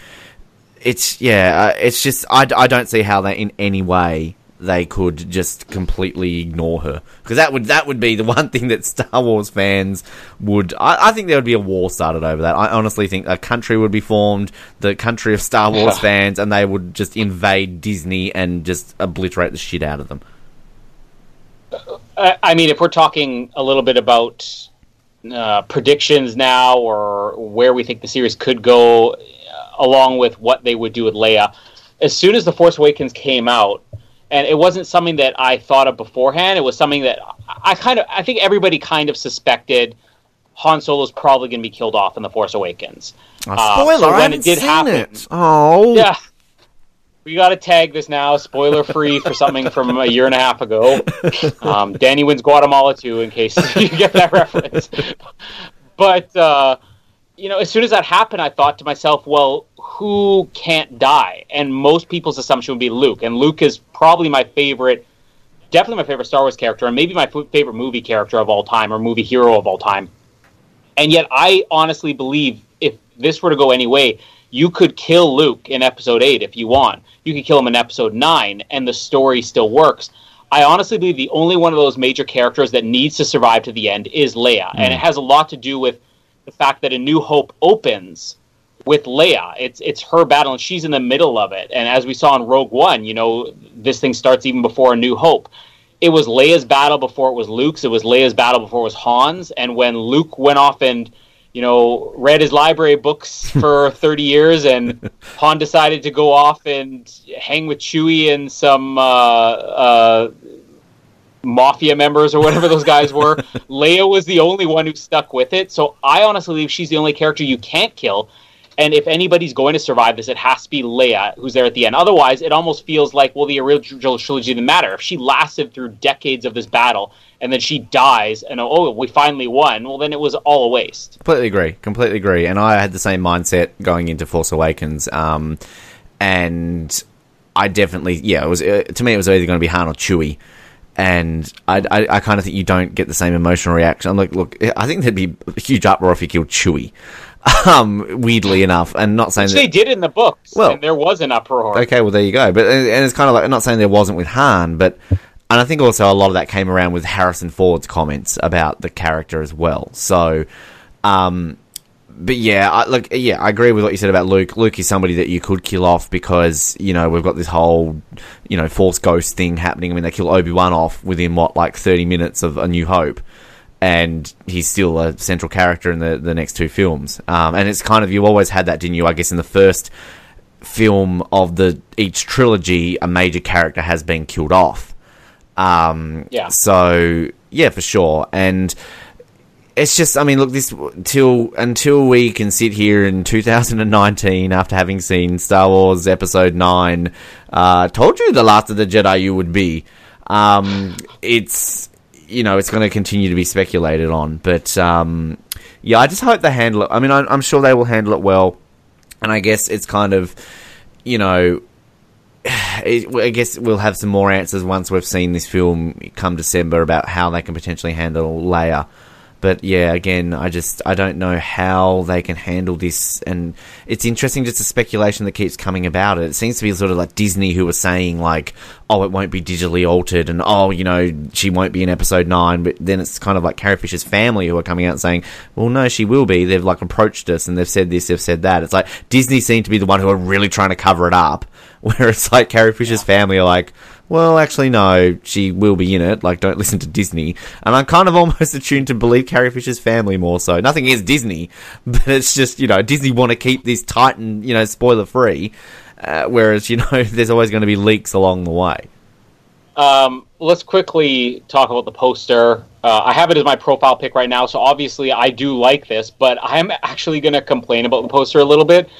it's yeah, uh, it's just I, I don't see how that in any way they could just completely ignore her because that would that would be the one thing that Star Wars fans would I, I think there would be a war started over that. I honestly think a country would be formed, the country of Star Wars fans, and they would just invade Disney and just obliterate the shit out of them. I I mean, if we're talking a little bit about uh, predictions now or where we think the series could go, uh, along with what they would do with Leia, as soon as The Force Awakens came out, and it wasn't something that I thought of beforehand, it was something that I kind of, I think everybody kind of suspected Han Solo's probably going to be killed off in The Force Awakens. Oh, Uh, spoiler! so when it did happen- it. Oh, Yeah. We got to tag this now, spoiler free for something from a year and a half ago. Um, Danny wins Guatemala too, in case you get that reference. But uh, you know, as soon as that happened, I thought to myself, "Well, who can't die?" And most people's assumption would be Luke, and Luke is probably my favorite, definitely my favorite Star Wars character, and maybe my f- favorite movie character of all time or movie hero of all time. And yet, I honestly believe if this were to go any way, you could kill Luke in episode 8 if you want. You could kill him in episode 9, and the story still works. I honestly believe the only one of those major characters that needs to survive to the end is Leia. And hmm. it has a lot to do with the fact that A New Hope opens with Leia. It's it's her battle, and she's in the middle of it. And as we saw in Rogue One, you know, this thing starts even before A New Hope. It was Leia's battle before it was Luke's. It was Leia's battle before it was Han's. And when Luke went off and you know read his library books for 30 years, and Han decided to go off and hang with Chewie and some uh, uh, mafia members or whatever those guys were. Leia was the only one who stuck with it. So I honestly believe she's the only character you can't kill. And if anybody's going to survive this, it has to be Leia who's there at the end. Otherwise, it almost feels like, well, the original trilogy didn't matter. If she lasted through decades of this battle and then she dies and, oh, we finally won, well, then it was all a waste. Completely agree. Completely agree. And I had the same mindset going into Force Awakens. Um, and I definitely, yeah, it was uh, to me it was either going to be Han or Chewie. And I, I, I kind of think you don't get the same emotional reaction. I'm like, look, I think there'd be a huge uproar if you killed Chewie. Um, weirdly enough, and not saying Which that they did in the books. Well- and there was an uproar. Okay, well there you go. But and it's kind of like I'm not saying there wasn't with Han, but and I think also a lot of that came around with Harrison Ford's comments about the character as well. So, um, but yeah, I, look, yeah, I agree with what you said about Luke. Luke is somebody that you could kill off because you know we've got this whole you know Force Ghost thing happening. I mean, they kill Obi Wan off within what like 30 minutes of A New Hope. And he's still a central character in the, the next two films. Um, and it's kind of, you always had that, didn't you? I guess in the first film of the each trilogy, a major character has been killed off. Um, Yeah. So yeah, for sure, and it's just, I mean, look, this till until we can sit here in 2019 after having seen Star Wars Episode Nine, uh, told you the last of the Jedi you would be. Um, it's you know, it's going to continue to be speculated on, but um, yeah, I just hope they handle it. I mean, I, I'm sure they will handle it well and I guess it's kind of, you know, I guess we'll have some more answers once we've seen this film come December about how they can potentially handle Leia. But yeah, again, I just I don't know how they can handle this, and it's interesting just the speculation that keeps coming about it. It seems to be sort of like Disney who are saying like, oh, it won't be digitally altered, and oh, you know, she won't be in Episode Nine. But then it's kind of like Carrie Fisher's family who are coming out saying, well, no, she will be. They've like approached us and they've said this, they've said that. It's like Disney seem to be the one who are really trying to cover it up, where it's like Carrie Fisher's family are like, well, actually, no, she will be in it. Like, don't listen to Disney. And I'm kind of almost attuned to believe Carrie Fisher's family more so. Nothing is Disney, but it's just, you know, Disney want to keep this tight and, you know, spoiler free. Uh, whereas, you know, there's always going to be leaks along the way. Um, let's quickly talk about the poster. Uh, I have it as my profile pic right now, so obviously I do like this, but I'm actually going to complain about the poster a little bit.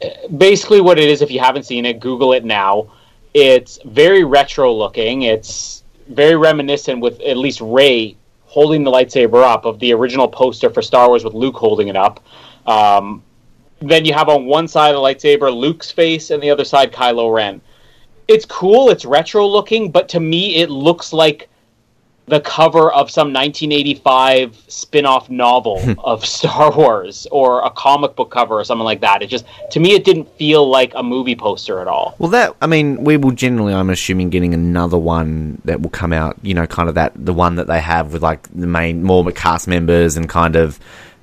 Uh, Basically, what it is, if you haven't seen it, Google it now. It's very retro looking. It's very reminiscent with at least Rey holding the lightsaber up of the original poster for Star Wars with Luke holding it up. Um, then you have on one side of the lightsaber Luke's face, and the other side Kylo Ren it's cool, it's retro looking, but to me it looks like the cover of some 1985 spin-off novel of Star Wars or a comic book cover or something like that. It just to me it didn't feel like a movie poster at all. Well, that I mean, we will generally, I'm assuming, getting another one that will come out. You know, kind of that the one that they have with like the main more cast members and kind of.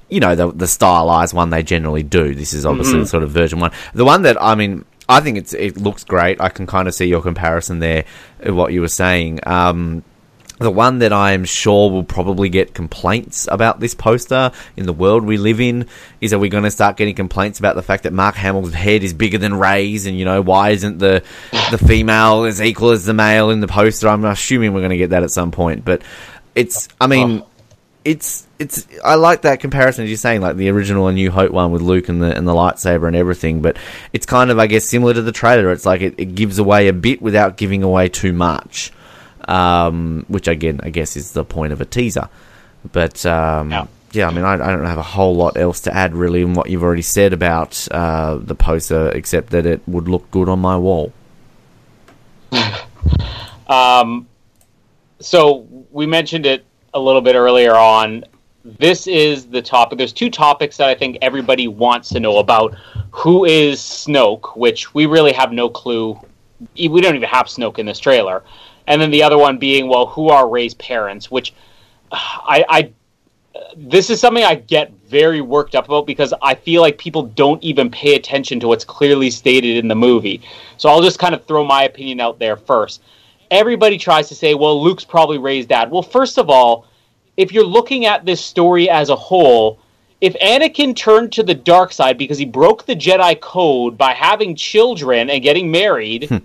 You know the the stylized one they generally do. This is obviously the sort of version one. The one that I mean, I think it's it looks great. I can kind of see your comparison there, of what you were saying. Um, the one that I'm sure will probably get complaints about this poster in the world we live in is are we going to start getting complaints about the fact that Mark Hamill's head is bigger than Rey's and you know why isn't the the female as equal as the male in the poster? I'm assuming we're going to get that at some point, but it's I mean oh. it's it's I like that comparison as you're saying like the original A New Hope one with Luke and the and the lightsaber and everything, but it's kind of I guess similar to the trailer. It's like it, it gives away a bit without giving away too much um, which again, I guess, is the point of a teaser. But um, Yeah. yeah. I mean, I, I don't have a whole lot else to add really in what you've already said about uh, the poster, except that it would look good on my wall. Um, so we mentioned it a little bit earlier on. This is the topic. There's two topics that I think everybody wants to know about. Who is Snoke? Which we really have no clue. We don't even have Snoke in this trailer. And then the other one being, well, who are Rey's parents? Which uh, I, I this is something I get very worked up about because I feel like people don't even pay attention to what's clearly stated in the movie. So I'll just kind of throw my opinion out there first. Everybody tries to say, well, Luke's probably Rey's dad. Well, first of all, if you're looking at this story as a whole, if Anakin turned to the dark side because he broke the Jedi code by having children and getting married, hmm.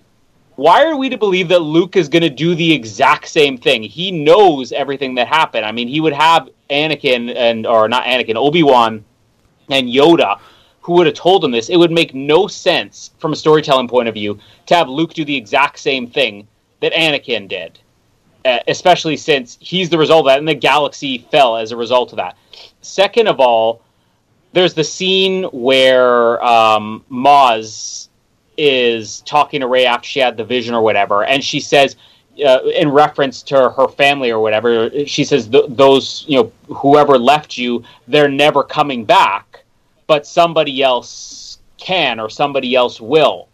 Why are we to believe that Luke is going to do the exact same thing? He knows everything that happened. I mean, he would have Anakin and or not Anakin, Obi-Wan and Yoda who would have told him this. It would make no sense from a storytelling point of view to have Luke do the exact same thing that Anakin did. Uh, especially since he's the result of that and the galaxy fell as a result of that. Second of all, there's the scene where um, Maz is talking to Rey after she had the vision or whatever, and she says, uh, in reference to her family or whatever, she says, "Th- "Those, you know, whoever left you, they're never coming back." but somebody else can or somebody else will.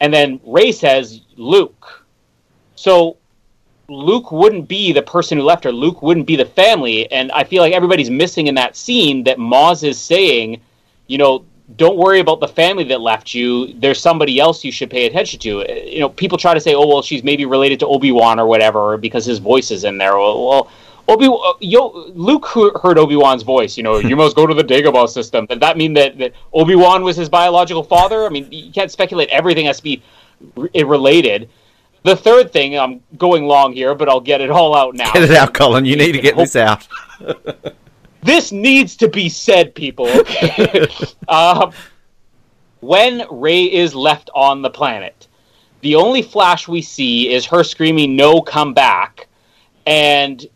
And then Rey says Luke. So Luke wouldn't be the person who left her. Luke wouldn't be the family. And I feel like everybody's missing in that scene that Maz is saying, you know, don't worry about the family that left you. There's somebody else you should pay attention to. You know, people try to say, oh, well, she's maybe related to Obi Wan or whatever because his voice is in there. Well, Obi, uh, yo, Luke heard Obi Wan's voice. You know, you must go to the Dagobah system. Does that mean that, that Obi Wan was his biological father? I mean, you can't speculate. Everything has to be re- related. The third thing, I'm going long here, but I'll get it all out now. Get it out, Colin. You need to get this out. this needs to be said, people. Uh, when Rey is left on the planet, the only flash we see is her screaming, "No, come back!" and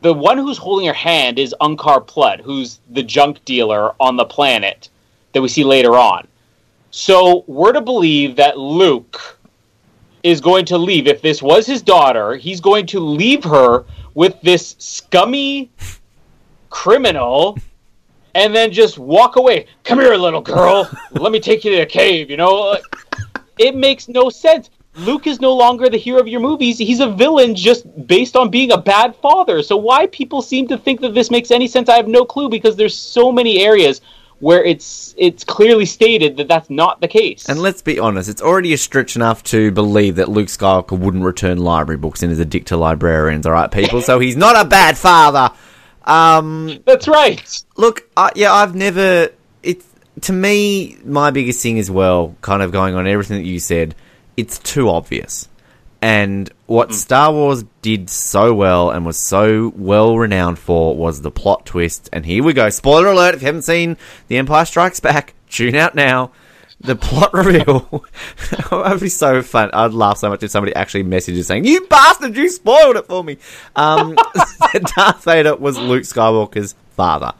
the one who's holding her hand is Unkar Plutt, who's the junk dealer on the planet that we see later on. So we're to believe that Luke is going to leave. If this was his daughter, he's going to leave her with this scummy criminal and then just walk away. Come here, little girl. Let me take you to the cave, you know? It makes no sense. Luke is no longer the hero of your movies. He's a villain just based on being a bad father. So why people seem to think that this makes any sense, I have no clue because there's so many areas where it's it's clearly stated that that's not the case. And let's be honest, it's already a stretch enough to believe that Luke Skywalker wouldn't return library books and is a dick to librarians, all right, people. so he's not a bad father. Um, that's right. Look, I, yeah, I've never. It's to me my biggest thing as well, kind of going on everything that you said it's too obvious. And what mm. Star Wars did so well and was so well renowned for was the plot twist. And here we go. Spoiler alert if you haven't seen The Empire Strikes Back, tune out now. The plot reveal. That'd be so fun. I'd laugh so much if somebody actually messages saying, You bastard, you spoiled it for me. Um, Darth Vader was Luke Skywalker's father.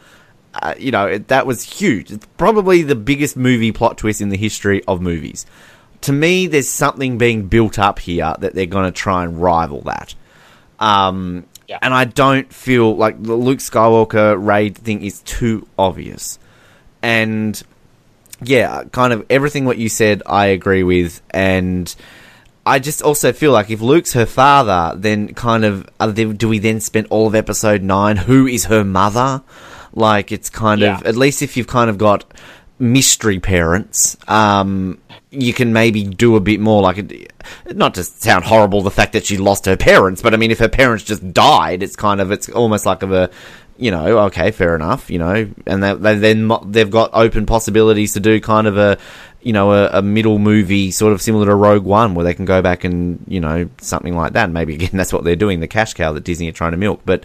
Uh, you know, it, that was huge. It's probably the biggest movie plot twist in the history of movies to me, there's something being built up here that they're going to try and rival that. Um, yeah. And I don't feel like the Luke Skywalker raid thing is too obvious. And yeah, kind of everything what you said, I agree with. And I just also feel like if Luke's her father, then kind of there, do we then spend all of episode nine? Who is her mother? Like it's kind yeah. of at least if you've kind of got mystery parents, um, you can maybe do a bit more like not to sound horrible the fact that she lost her parents but i mean if her parents just died it's kind of it's almost like of a you know okay fair enough you know and they, they then they've got open possibilities to do kind of a you know a, a, middle movie sort of similar to rogue one where they can go back and you know something like that maybe again that's what they're doing the cash cow that disney are trying to milk but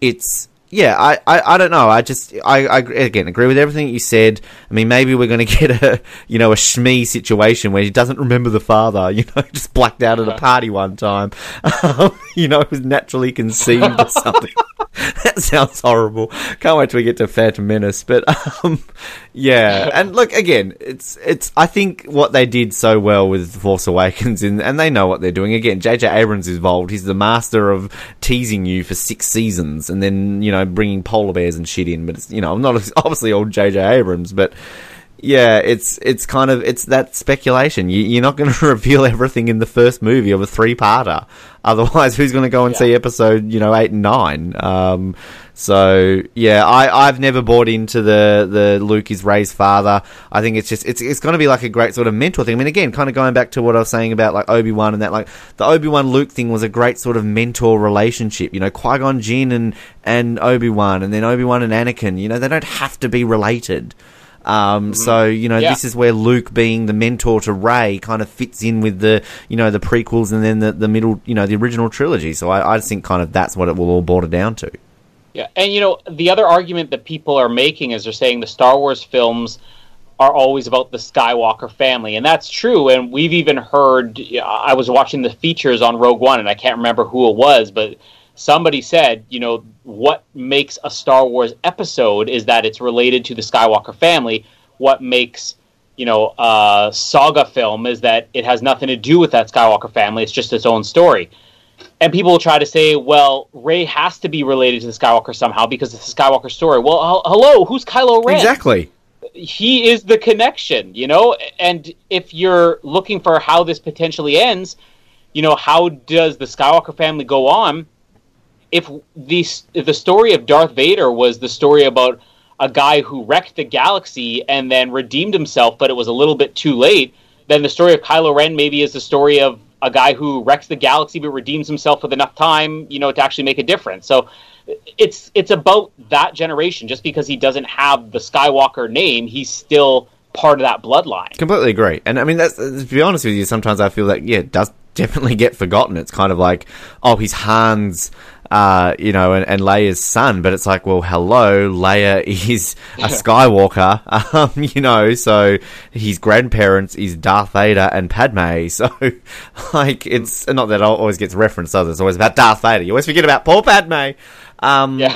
it's yeah, I, I, I don't know. I just, I, I, again, agree with everything you said. I mean, maybe we're going to get a, you know, a Shmi situation where he doesn't remember the father, you know, just blacked out at a party one time. Um, you know, was naturally conceived or something. that sounds horrible. Can't wait till we get to Phantom Menace. But, um, yeah. And look, again, it's, it's, I think what they did so well with Force Awakens, in, and they know what they're doing. Again, J.J. Abrams is involved. He's the master of teasing you for six seasons and then, you know, bringing polar bears and shit in. But it's, you know, I'm not obviously old J.J. Abrams, but, yeah, it's it's kind of it's that speculation. You, are not going to reveal everything in the first movie of a three-parter. Otherwise, who's going to go and yeah. see episode you know eight and nine? Um, so yeah, I I've never bought into the the Luke is Rey's father. I think it's just it's it's going to be like a great sort of mentor thing. I mean, again, kind of going back to what I was saying about like Obi Wan and that, like the Obi Wan Luke thing was a great sort of mentor relationship. You know, Qui Gon Jinn and and Obi Wan, and then Obi Wan and Anakin. You know, they don't have to be related. Um, mm-hmm. So you know, yeah. this is where Luke, being the mentor to Rey kind of fits in with the you know the prequels and then the, the middle, you know, the original trilogy. So I, I think kind of that's what it will all boil down to. Yeah, and you know, the other argument that people are making is they're saying the Star Wars films are always about the Skywalker family, and that's true. And we've even heard. I was watching the features on Rogue One, and I can't remember who it was, but somebody said, you know, what makes a Star Wars episode is that it's related to the Skywalker family. What makes you know a saga film is that it has nothing to do with that Skywalker family. It's just its own story. And people will try to say, well, Rey has to be related to the Skywalker somehow because it's the Skywalker story. Well, hello, who's Kylo Ren? Exactly. he is the connection, you know. And if you're looking for how this potentially ends, you know, how does the Skywalker family go on? If the the story of Darth Vader was the story about a guy who wrecked the galaxy and then redeemed himself, but it was a little bit too late, then the story of Kylo Ren maybe is the story of a guy who wrecks the galaxy but redeems himself with enough time, you know, to actually make a difference. So it's it's about that generation. Just because he doesn't have the Skywalker name, he's still part of that bloodline. Completely agree. And I mean, that's, to be honest with you, sometimes I feel that yeah, it does definitely get forgotten. It's kind of like, oh, he's Han's uh, you know, and, and Leia's son, but it's like, well, hello, Leia is a Skywalker, um, you know, so his grandparents is Darth Vader and Padme, so, like, it's not that it always gets referenced, does it? It's always about Darth Vader. You always forget about poor Padme. Um, yeah.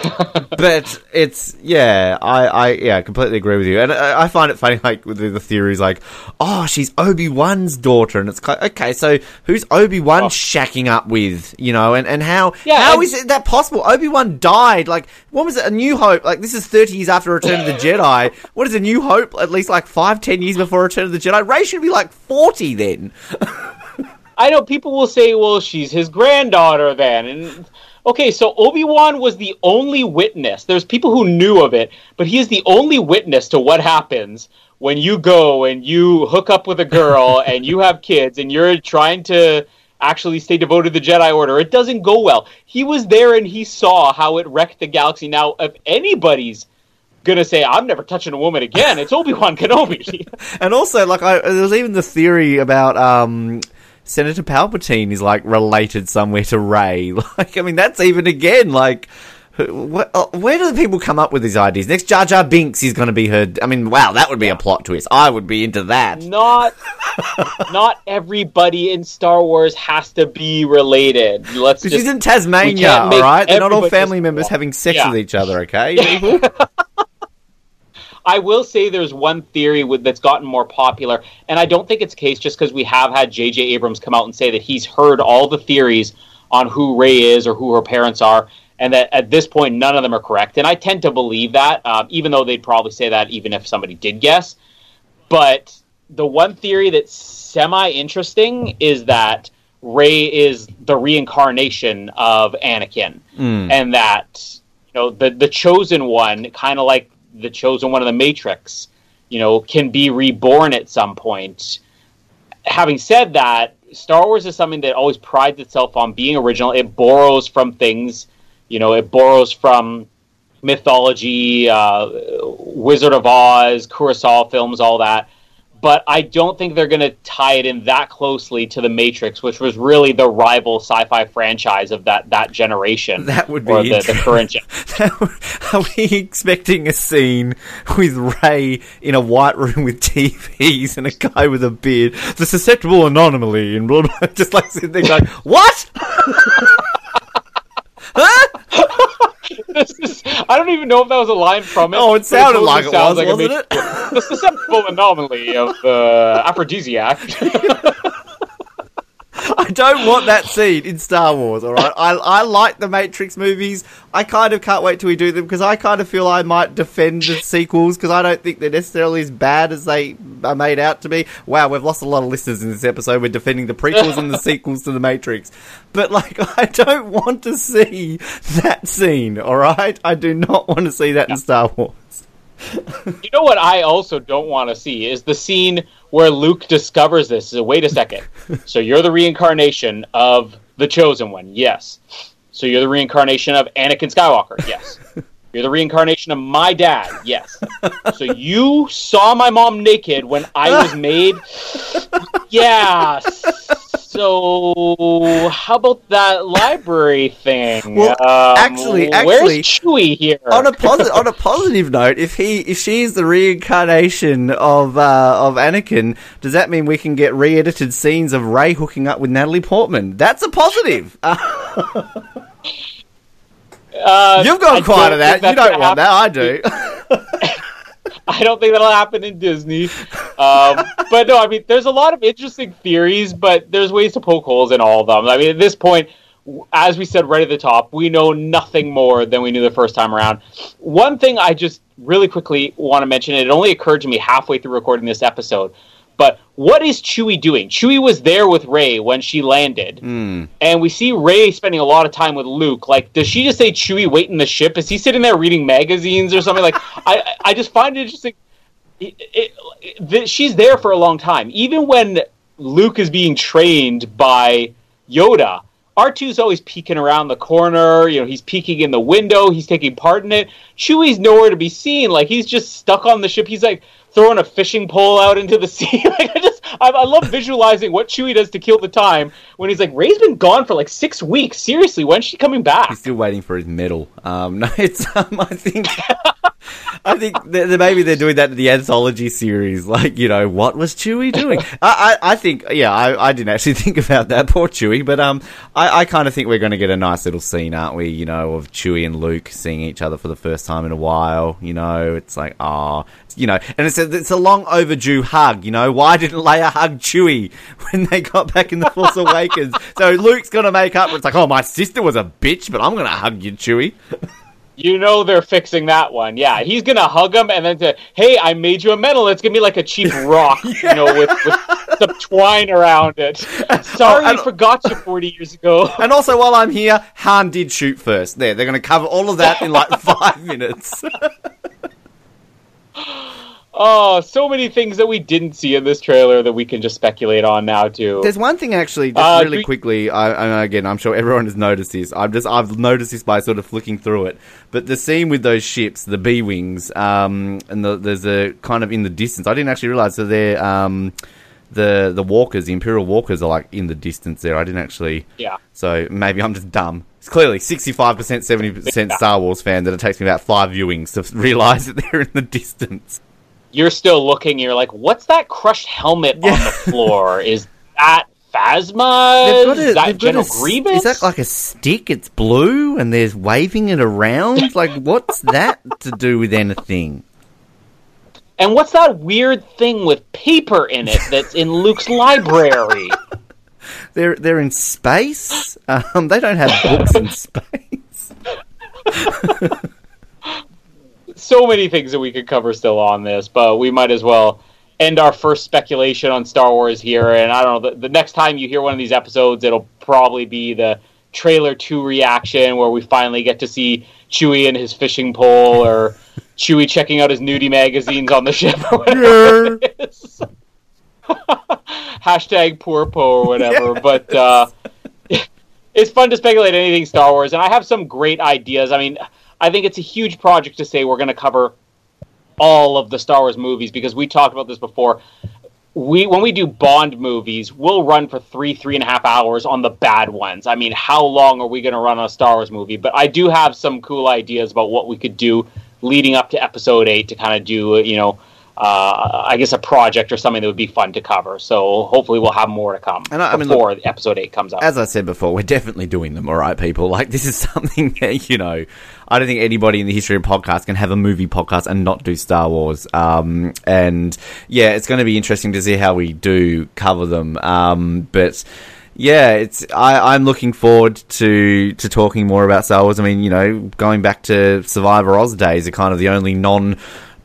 but it's yeah, I, I yeah, completely agree with you, and I, I find it funny like with the, the theories like, oh, she's Obi Wan's daughter, and it's like, okay, so who's Obi Wan oh. shacking up with, you know, and, and how yeah, how and- is it that possible? Obi Wan died like what was it? A New Hope? Like this is thirty years after Return of the Jedi. What is a New Hope? At least like five, ten years before Return of the Jedi. Rey should be like forty then. I know people will say, well, she's his granddaughter then, and okay, so Obi Wan was the only witness. There's people who knew of it, but he is the only witness to what happens when you go and you hook up with a girl and you have kids and you're trying to actually stay devoted to the Jedi Order. It doesn't go well. He was there and he saw how it wrecked the galaxy. Now, if anybody's gonna say I'm never touching a woman again, it's Obi Wan Kenobi. and also, like, I, there's even the theory about um, Senator Palpatine is like related somewhere to Rey. Like, I mean, that's even again like. Where, uh, where do the people come up with these ideas? Next, Jar Jar Binks is going to be her. I mean, wow, that would be a plot twist. I would be into that. Not, not everybody in Star Wars has to be related. Let's. Because she's in Tasmania, all right. They're not all family members having sex yeah. with each other. Okay, I will say there's one theory with, that's gotten more popular, and I don't think it's case just because we have had J.J. Abrams come out and say that he's heard all the theories on who Rey is or who her parents are, and that at this point none of them are correct. And I tend to believe that, um, even though they'd probably say that even if somebody did guess. But the one theory that's semi interesting is that Rey is the reincarnation of Anakin, mm. and that you know the the chosen one, kind of like the chosen one of the Matrix, you know, can be reborn at some point. Having said that, Star Wars is something that always prides itself on being original. It borrows from things, you know, it borrows from mythology, uh, Wizard of Oz, Kurosawa films, all that but I don't think they're going to tie it in that closely to the Matrix, which was really the rival sci-fi franchise of that that generation. That would be the, the, current. Gen- Are we expecting a scene with Rey in a white room with TVs and a guy with a beard, the susceptible anomaly, and blah, blah, just like sitting there going, "What?" huh? Is, I don't even know if that was a line from it. Oh, it sounded like it was, like wasn't it? The susceptible anomaly of the aphrodisiac. I don't want that scene in Star Wars, alright? I, I like the Matrix movies. I kind of can't wait till we do them because I kind of feel I might defend the sequels because I don't think they're necessarily as bad as they are made out to be. Wow, we've lost a lot of listeners in this episode. We're defending the prequels and the sequels to the Matrix. But, like, I don't want to see that scene, alright? I do not want to see that in Star Wars. you know what I also don't want to see is the scene where Luke discovers this. So wait a second. so you're the reincarnation of the chosen one. Yes. So you're the reincarnation of Anakin Skywalker. Yes. You're the reincarnation of my dad. Yes. So you saw my mom naked when I was made. Yeah. So how about that library thing? Well, um, actually, actually, where's Chewie here? On a positive, on a positive note, if he, if she's the reincarnation of uh, of Anakin, does that mean we can get re-edited scenes of Rey hooking up with Natalie Portman? That's a positive. Uh, You've gone quiet of that. You don't want that. I do. I don't think that'll happen in Disney. Um, but no, I mean, there's a lot of interesting theories, but there's ways to poke holes in all of them. I mean, at this point, as we said right at the top, we know nothing more than we knew the first time around. One thing I just really quickly want to mention, it only occurred to me halfway through recording this episode, but what is Chewie doing? Chewie was there with Rey when she landed, Mm. and we see Rey spending a lot of time with Luke. Like, does she just say Chewie wait in the ship? Is he sitting there reading magazines or something? Like, I I just find it interesting. It, it, it, she's there for a long time, even when Luke is being trained by Yoda. R2's always peeking around the corner, you know, he's peeking in the window, he's taking part in it. Chewie's nowhere to be seen, like he's just stuck on the ship. He's like throwing a fishing pole out into the sea. like I just I, I love visualizing what Chewie does to kill the time when he's like, Rey's been gone for like six weeks. Seriously, when's she coming back? He's still waiting for his medal. Um, no, it's um, I think I think that maybe they're doing that in the anthology series. Like, you know, what was Chewie doing? I, I, I think, yeah, I, I didn't actually think about that, poor Chewie. But um, I, I kind of think we're going to get a nice little scene, aren't we? You know, of Chewie and Luke seeing each other for the first time in a while. You know, it's like, ah, you know, and it's a, it's a long overdue hug. You know, why didn't Leia hug Chewie when they got back in the Force Awakens? So Luke's going to make up. It's like, oh, my sister was a bitch, but I'm going to hug you, Chewie. You know they're fixing that one. Yeah, he's gonna hug him and then say, "Hey, I made you a medal. It's gonna be like a cheap rock, you know, with, with some twine around it." Sorry, I forgot you forty years ago. And also, while I'm here, Han did shoot first. There, they're going to cover all of that in like five minutes. Oh, so many things that we didn't see in this trailer that we can just speculate on now too. There's one thing actually, just Uh, really do- quickly. I, and again, I'm sure everyone has noticed this. I've just I've noticed this by sort of flicking through it. But the scene with those ships, the B wings, um, and the, there's a kind of in the distance. I didn't actually realize so they're um, the the walkers, the Imperial walkers, are like in the distance there. I didn't actually. Yeah. So maybe I'm just dumb. It's clearly 65%, 70% Yeah. Star Wars fan that it takes me about five viewings to realize that they're in the distance. You're still looking. You're like, "What's that crushed helmet on the floor? Is that Phasma? A- Is that General a Grievous? Is that like a stick? It's blue and there's waving it around. Like, what's that to do with anything? and what's that weird thing with paper in it that's in Luke's library? They're they're in space. Um, they don't have books in space. So many things that we could cover still on this, but we might as well end our first speculation on Star Wars here. And I don't know, the, the next time you hear one of these episodes, it'll probably be the trailer 2 reaction where we finally get to see Chewie and his fishing pole or Chewie checking out his nudie magazines on the ship or whatever it is. Hashtag poor Poe or whatever. But uh, it's fun to speculate anything Star Wars, and I have some great ideas. I mean, I think it's a huge project to say we're going to cover all of the Star Wars movies because we talked about this before. We when we do Bond movies, we'll run for three three and a half hours on the bad ones. I mean, how long are we going to run a Star Wars movie? But I do have some cool ideas about what we could do leading up to Episode Eight to kind of do you know. Uh, I guess a project or something that would be fun to cover. So hopefully we'll have more to come And I- I mean, before episode eight comes out. As I said before, we're definitely doing them, all right, people. Like, this is something that, you know, I don't think anybody in the history of podcasts can have a movie podcast and not do Star Wars. Um, and yeah, it's going to be interesting to see how we do cover them. Um, but yeah, it's I, I'm looking forward to to talking more about Star Wars. I mean, you know, going back to Survivor Oz days, are kind of the only non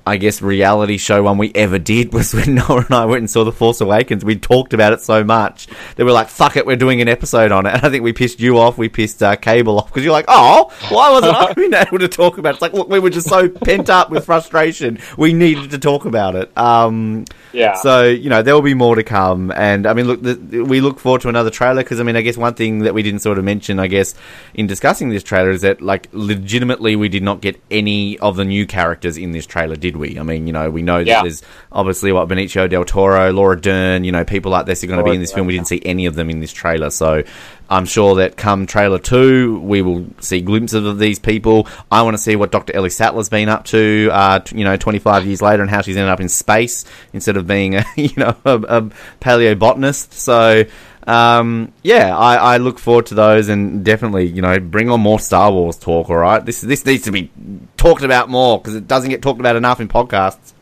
I guess reality show one we ever did was when Noah and I went and saw The Force Awakens. We talked about it so much that we're like, "Fuck it, we're doing an episode on it." And I think we pissed you off, we pissed uh, Cable off because you're like, "Oh, why wasn't I being able to talk about it?" It's like, look, we were just so pent up with frustration, we needed to talk about it. Um, Yeah. So you know there will be more to come, and I mean, look, the, we look forward to another trailer because I mean, I guess one thing that we didn't sort of mention, I guess, in discussing this trailer is that like legitimately we did not get any of the new characters in this trailer, did we? I mean, you know, we know that Yeah. there's obviously what Benicio del Toro, Laura Dern, you know, people like this are going to be in this film. We didn't see any of them in this trailer, so. I'm sure that come trailer two, we will see glimpses of these people. I want to see what Dr. Ellie Sattler's been up to, uh, t- you know, 25 years later, and how she's ended up in space instead of being, a, you know, a, a paleobotanist. So, um, yeah, I, I look forward to those, and definitely, you know, bring on more Star Wars talk. All right, this this needs to be talked about more because it doesn't get talked about enough in podcasts.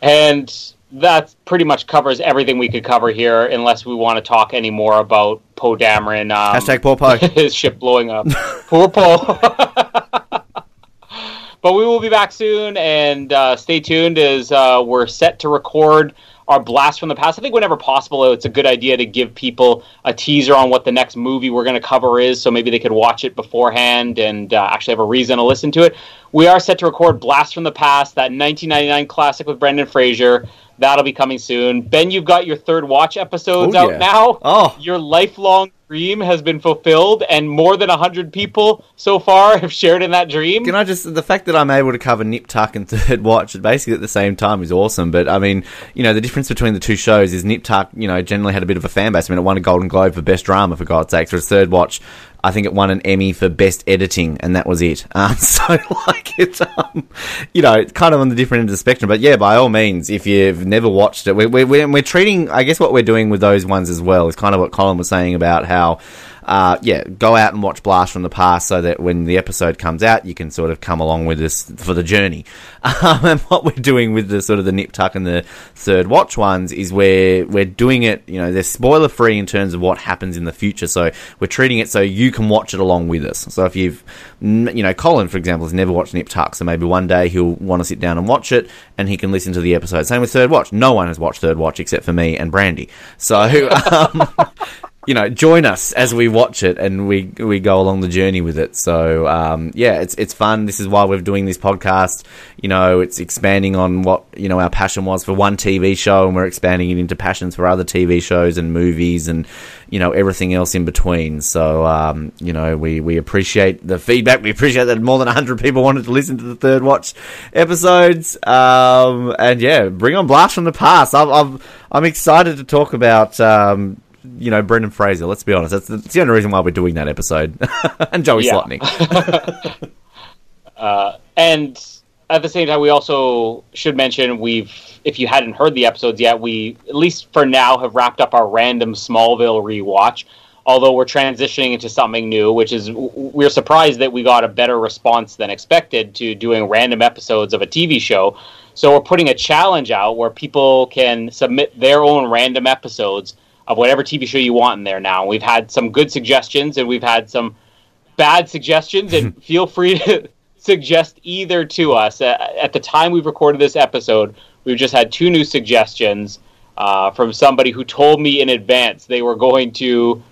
And that pretty much covers everything we could cover here, unless we want to talk any more about Poe Dameron. Um, Hashtag poor Poe. his ship blowing up. Poor Poe. but we will be back soon, and uh, stay tuned as uh, we're set to record our blast from the past. I think whenever possible, it's a good idea to give people a teaser on what the next movie we're going to cover is, so maybe they could watch it beforehand and uh, actually have a reason to listen to it. We are set to record Blast from the Past, that 1999 classic with Brendan Fraser. That'll be coming soon. Ben, you've got your third watch episodes Oh, out yeah. now. Oh. Your lifelong dream has been fulfilled, and more than 100 people so far have shared in that dream. Can I just the fact that I'm able to cover Nip Tuck and Third Watch basically at the same time is awesome. But I mean, you know, the difference between the two shows is Nip Tuck, you know, generally had a bit of a fan base. I mean, it won a Golden Globe for best drama for God's sakes. Whereas Third Watch, I think it won an Emmy for best editing, and that was it. Um, so like it's, um, you know, it's kind of on the different end of the spectrum. But yeah, by all means, if you've never watched it, we're we're, we're we're treating. I guess what we're doing with those ones as well is kind of what Colin was saying about how uh, yeah, go out and watch Blast from the Past so that when the episode comes out, you can sort of come along with us for the journey. Um, and what we're doing with the sort of the Nip Tuck and the Third Watch ones is we're we're doing it. You know, they're spoiler free in terms of what happens in the future. So we're treating it so you can watch it along with us. So if you've, you know, Colin for example has never watched Nip Tuck, so maybe one day he'll want to sit down and watch it, and he can listen to the episode. Same with Third Watch. No one has watched Third Watch except for me and Brandy. So. Um, you know, join us as we watch it and we we go along the journey with it. So um, yeah, it's it's fun. This is why we're doing this podcast. You know, it's expanding on what you know our passion was for one TV show, and we're expanding it into passions for other TV shows and movies and you know everything else in between. So um, you know, we we appreciate the feedback. We appreciate that more than hundred people wanted to listen to the third watch episodes. Um, and yeah, bring on blast from the past. I'm I'm, I'm excited to talk about. You know, Brendan Fraser. Let's be honest. That's the, that's the only reason why we're doing that episode. and Joey Yeah. Slotnick. Uh, and at the same time, we also should mention we've, if you hadn't heard the episodes yet, we at least for now have wrapped up our random Smallville rewatch. Although we're transitioning into something new, which is we're surprised that we got a better response than expected to doing random episodes of a TV show. So we're putting a challenge out where people can submit their own random episodes of whatever TV show you want in there. Now we've had some good suggestions and we've had some bad suggestions, and feel free to suggest either to us. At the time we've recorded this episode, we've just had two new suggestions uh, from somebody who told me in advance they were going to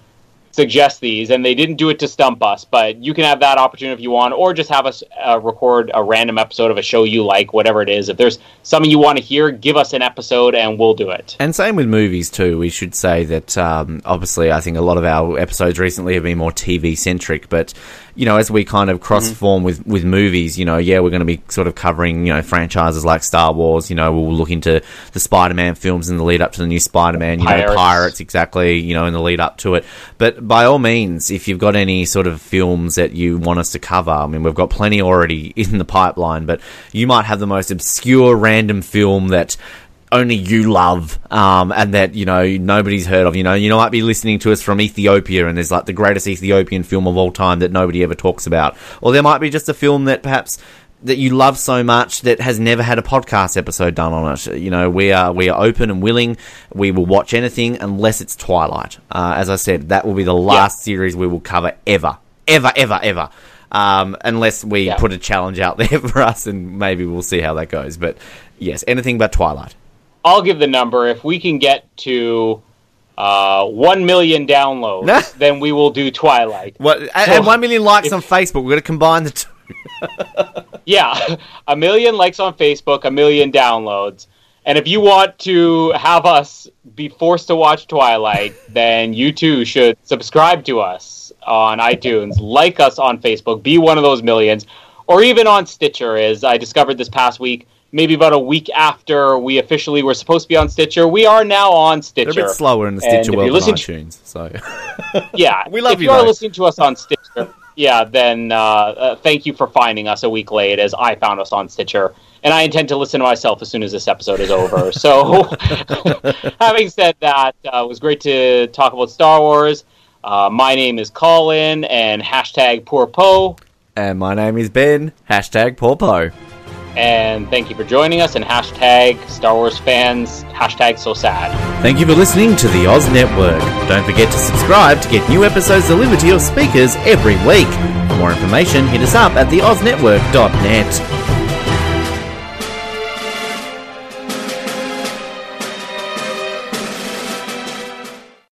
suggest these, and they didn't do it to stump us. But you can have that opportunity if you want, or just have us uh, record a random episode of a show you like, whatever it is. If there's something you want to hear, give us an episode, and we'll do it. And same with movies too. We should say that um, obviously, I think a lot of our episodes recently have been more TV centric. But you know, as we kind of cross mm-hmm. form with with movies, you know, yeah, we're going to be sort of covering you know franchises like Star Wars. You know, we'll look into the Spider Man films in the lead up to the new Spider Man. You know, Pirates. Pirates exactly. You know, in the lead up to it. But by all means, if you've got any sort of films that you want us to cover, I mean, we've got plenty already in the pipeline. But you might have the most obscure random film that only you love, um, and that you know nobody's heard of. You know, you might be listening to us from Ethiopia, and there's like the greatest Ethiopian film of all time that nobody ever talks about, or there might be just a film that perhaps that you love so much that has never had a podcast episode done on it. You know, we are we are open and willing. We will watch anything unless it's Twilight. Uh, as I said, that will be the last series we will cover ever, ever, ever, ever. Um, unless we Yeah. put a challenge out there for us, and maybe we'll see how that goes. But yes, anything but Twilight. I'll give the number. If we can get to uh, 1 million downloads, then we will do Twilight. What? And, So, and one million likes if- on Facebook. We're going to combine the two. Yeah, a million likes on Facebook, a million downloads. And if you want to have us be forced to watch Twilight, then you too should subscribe to us on iTunes, like us on Facebook, be one of those millions, or even on Stitcher, as I discovered this past week. Maybe about a week after we officially were supposed to be on Stitcher, we are now on Stitcher. They're a bit slower in the Stitcher world than iTunes. So yeah, We love if you, you are listening to us on Stitcher, yeah, then uh, uh, thank you for finding us a week late, as I found us on Stitcher, and I intend to listen to myself as soon as this episode is over. so, having said that, uh, it was great to talk about Star Wars. Uh, my name is Colin, and hashtag Poor Poe. and my name is Ben. Hashtag Poor Poe. And thank you for joining us and hashtag Star Wars fans, hashtag so sad. Thank you for listening to the Oz Network. Don't forget to subscribe to get new episodes delivered to your speakers every week. For more information, hit us up at theoznetwork.net.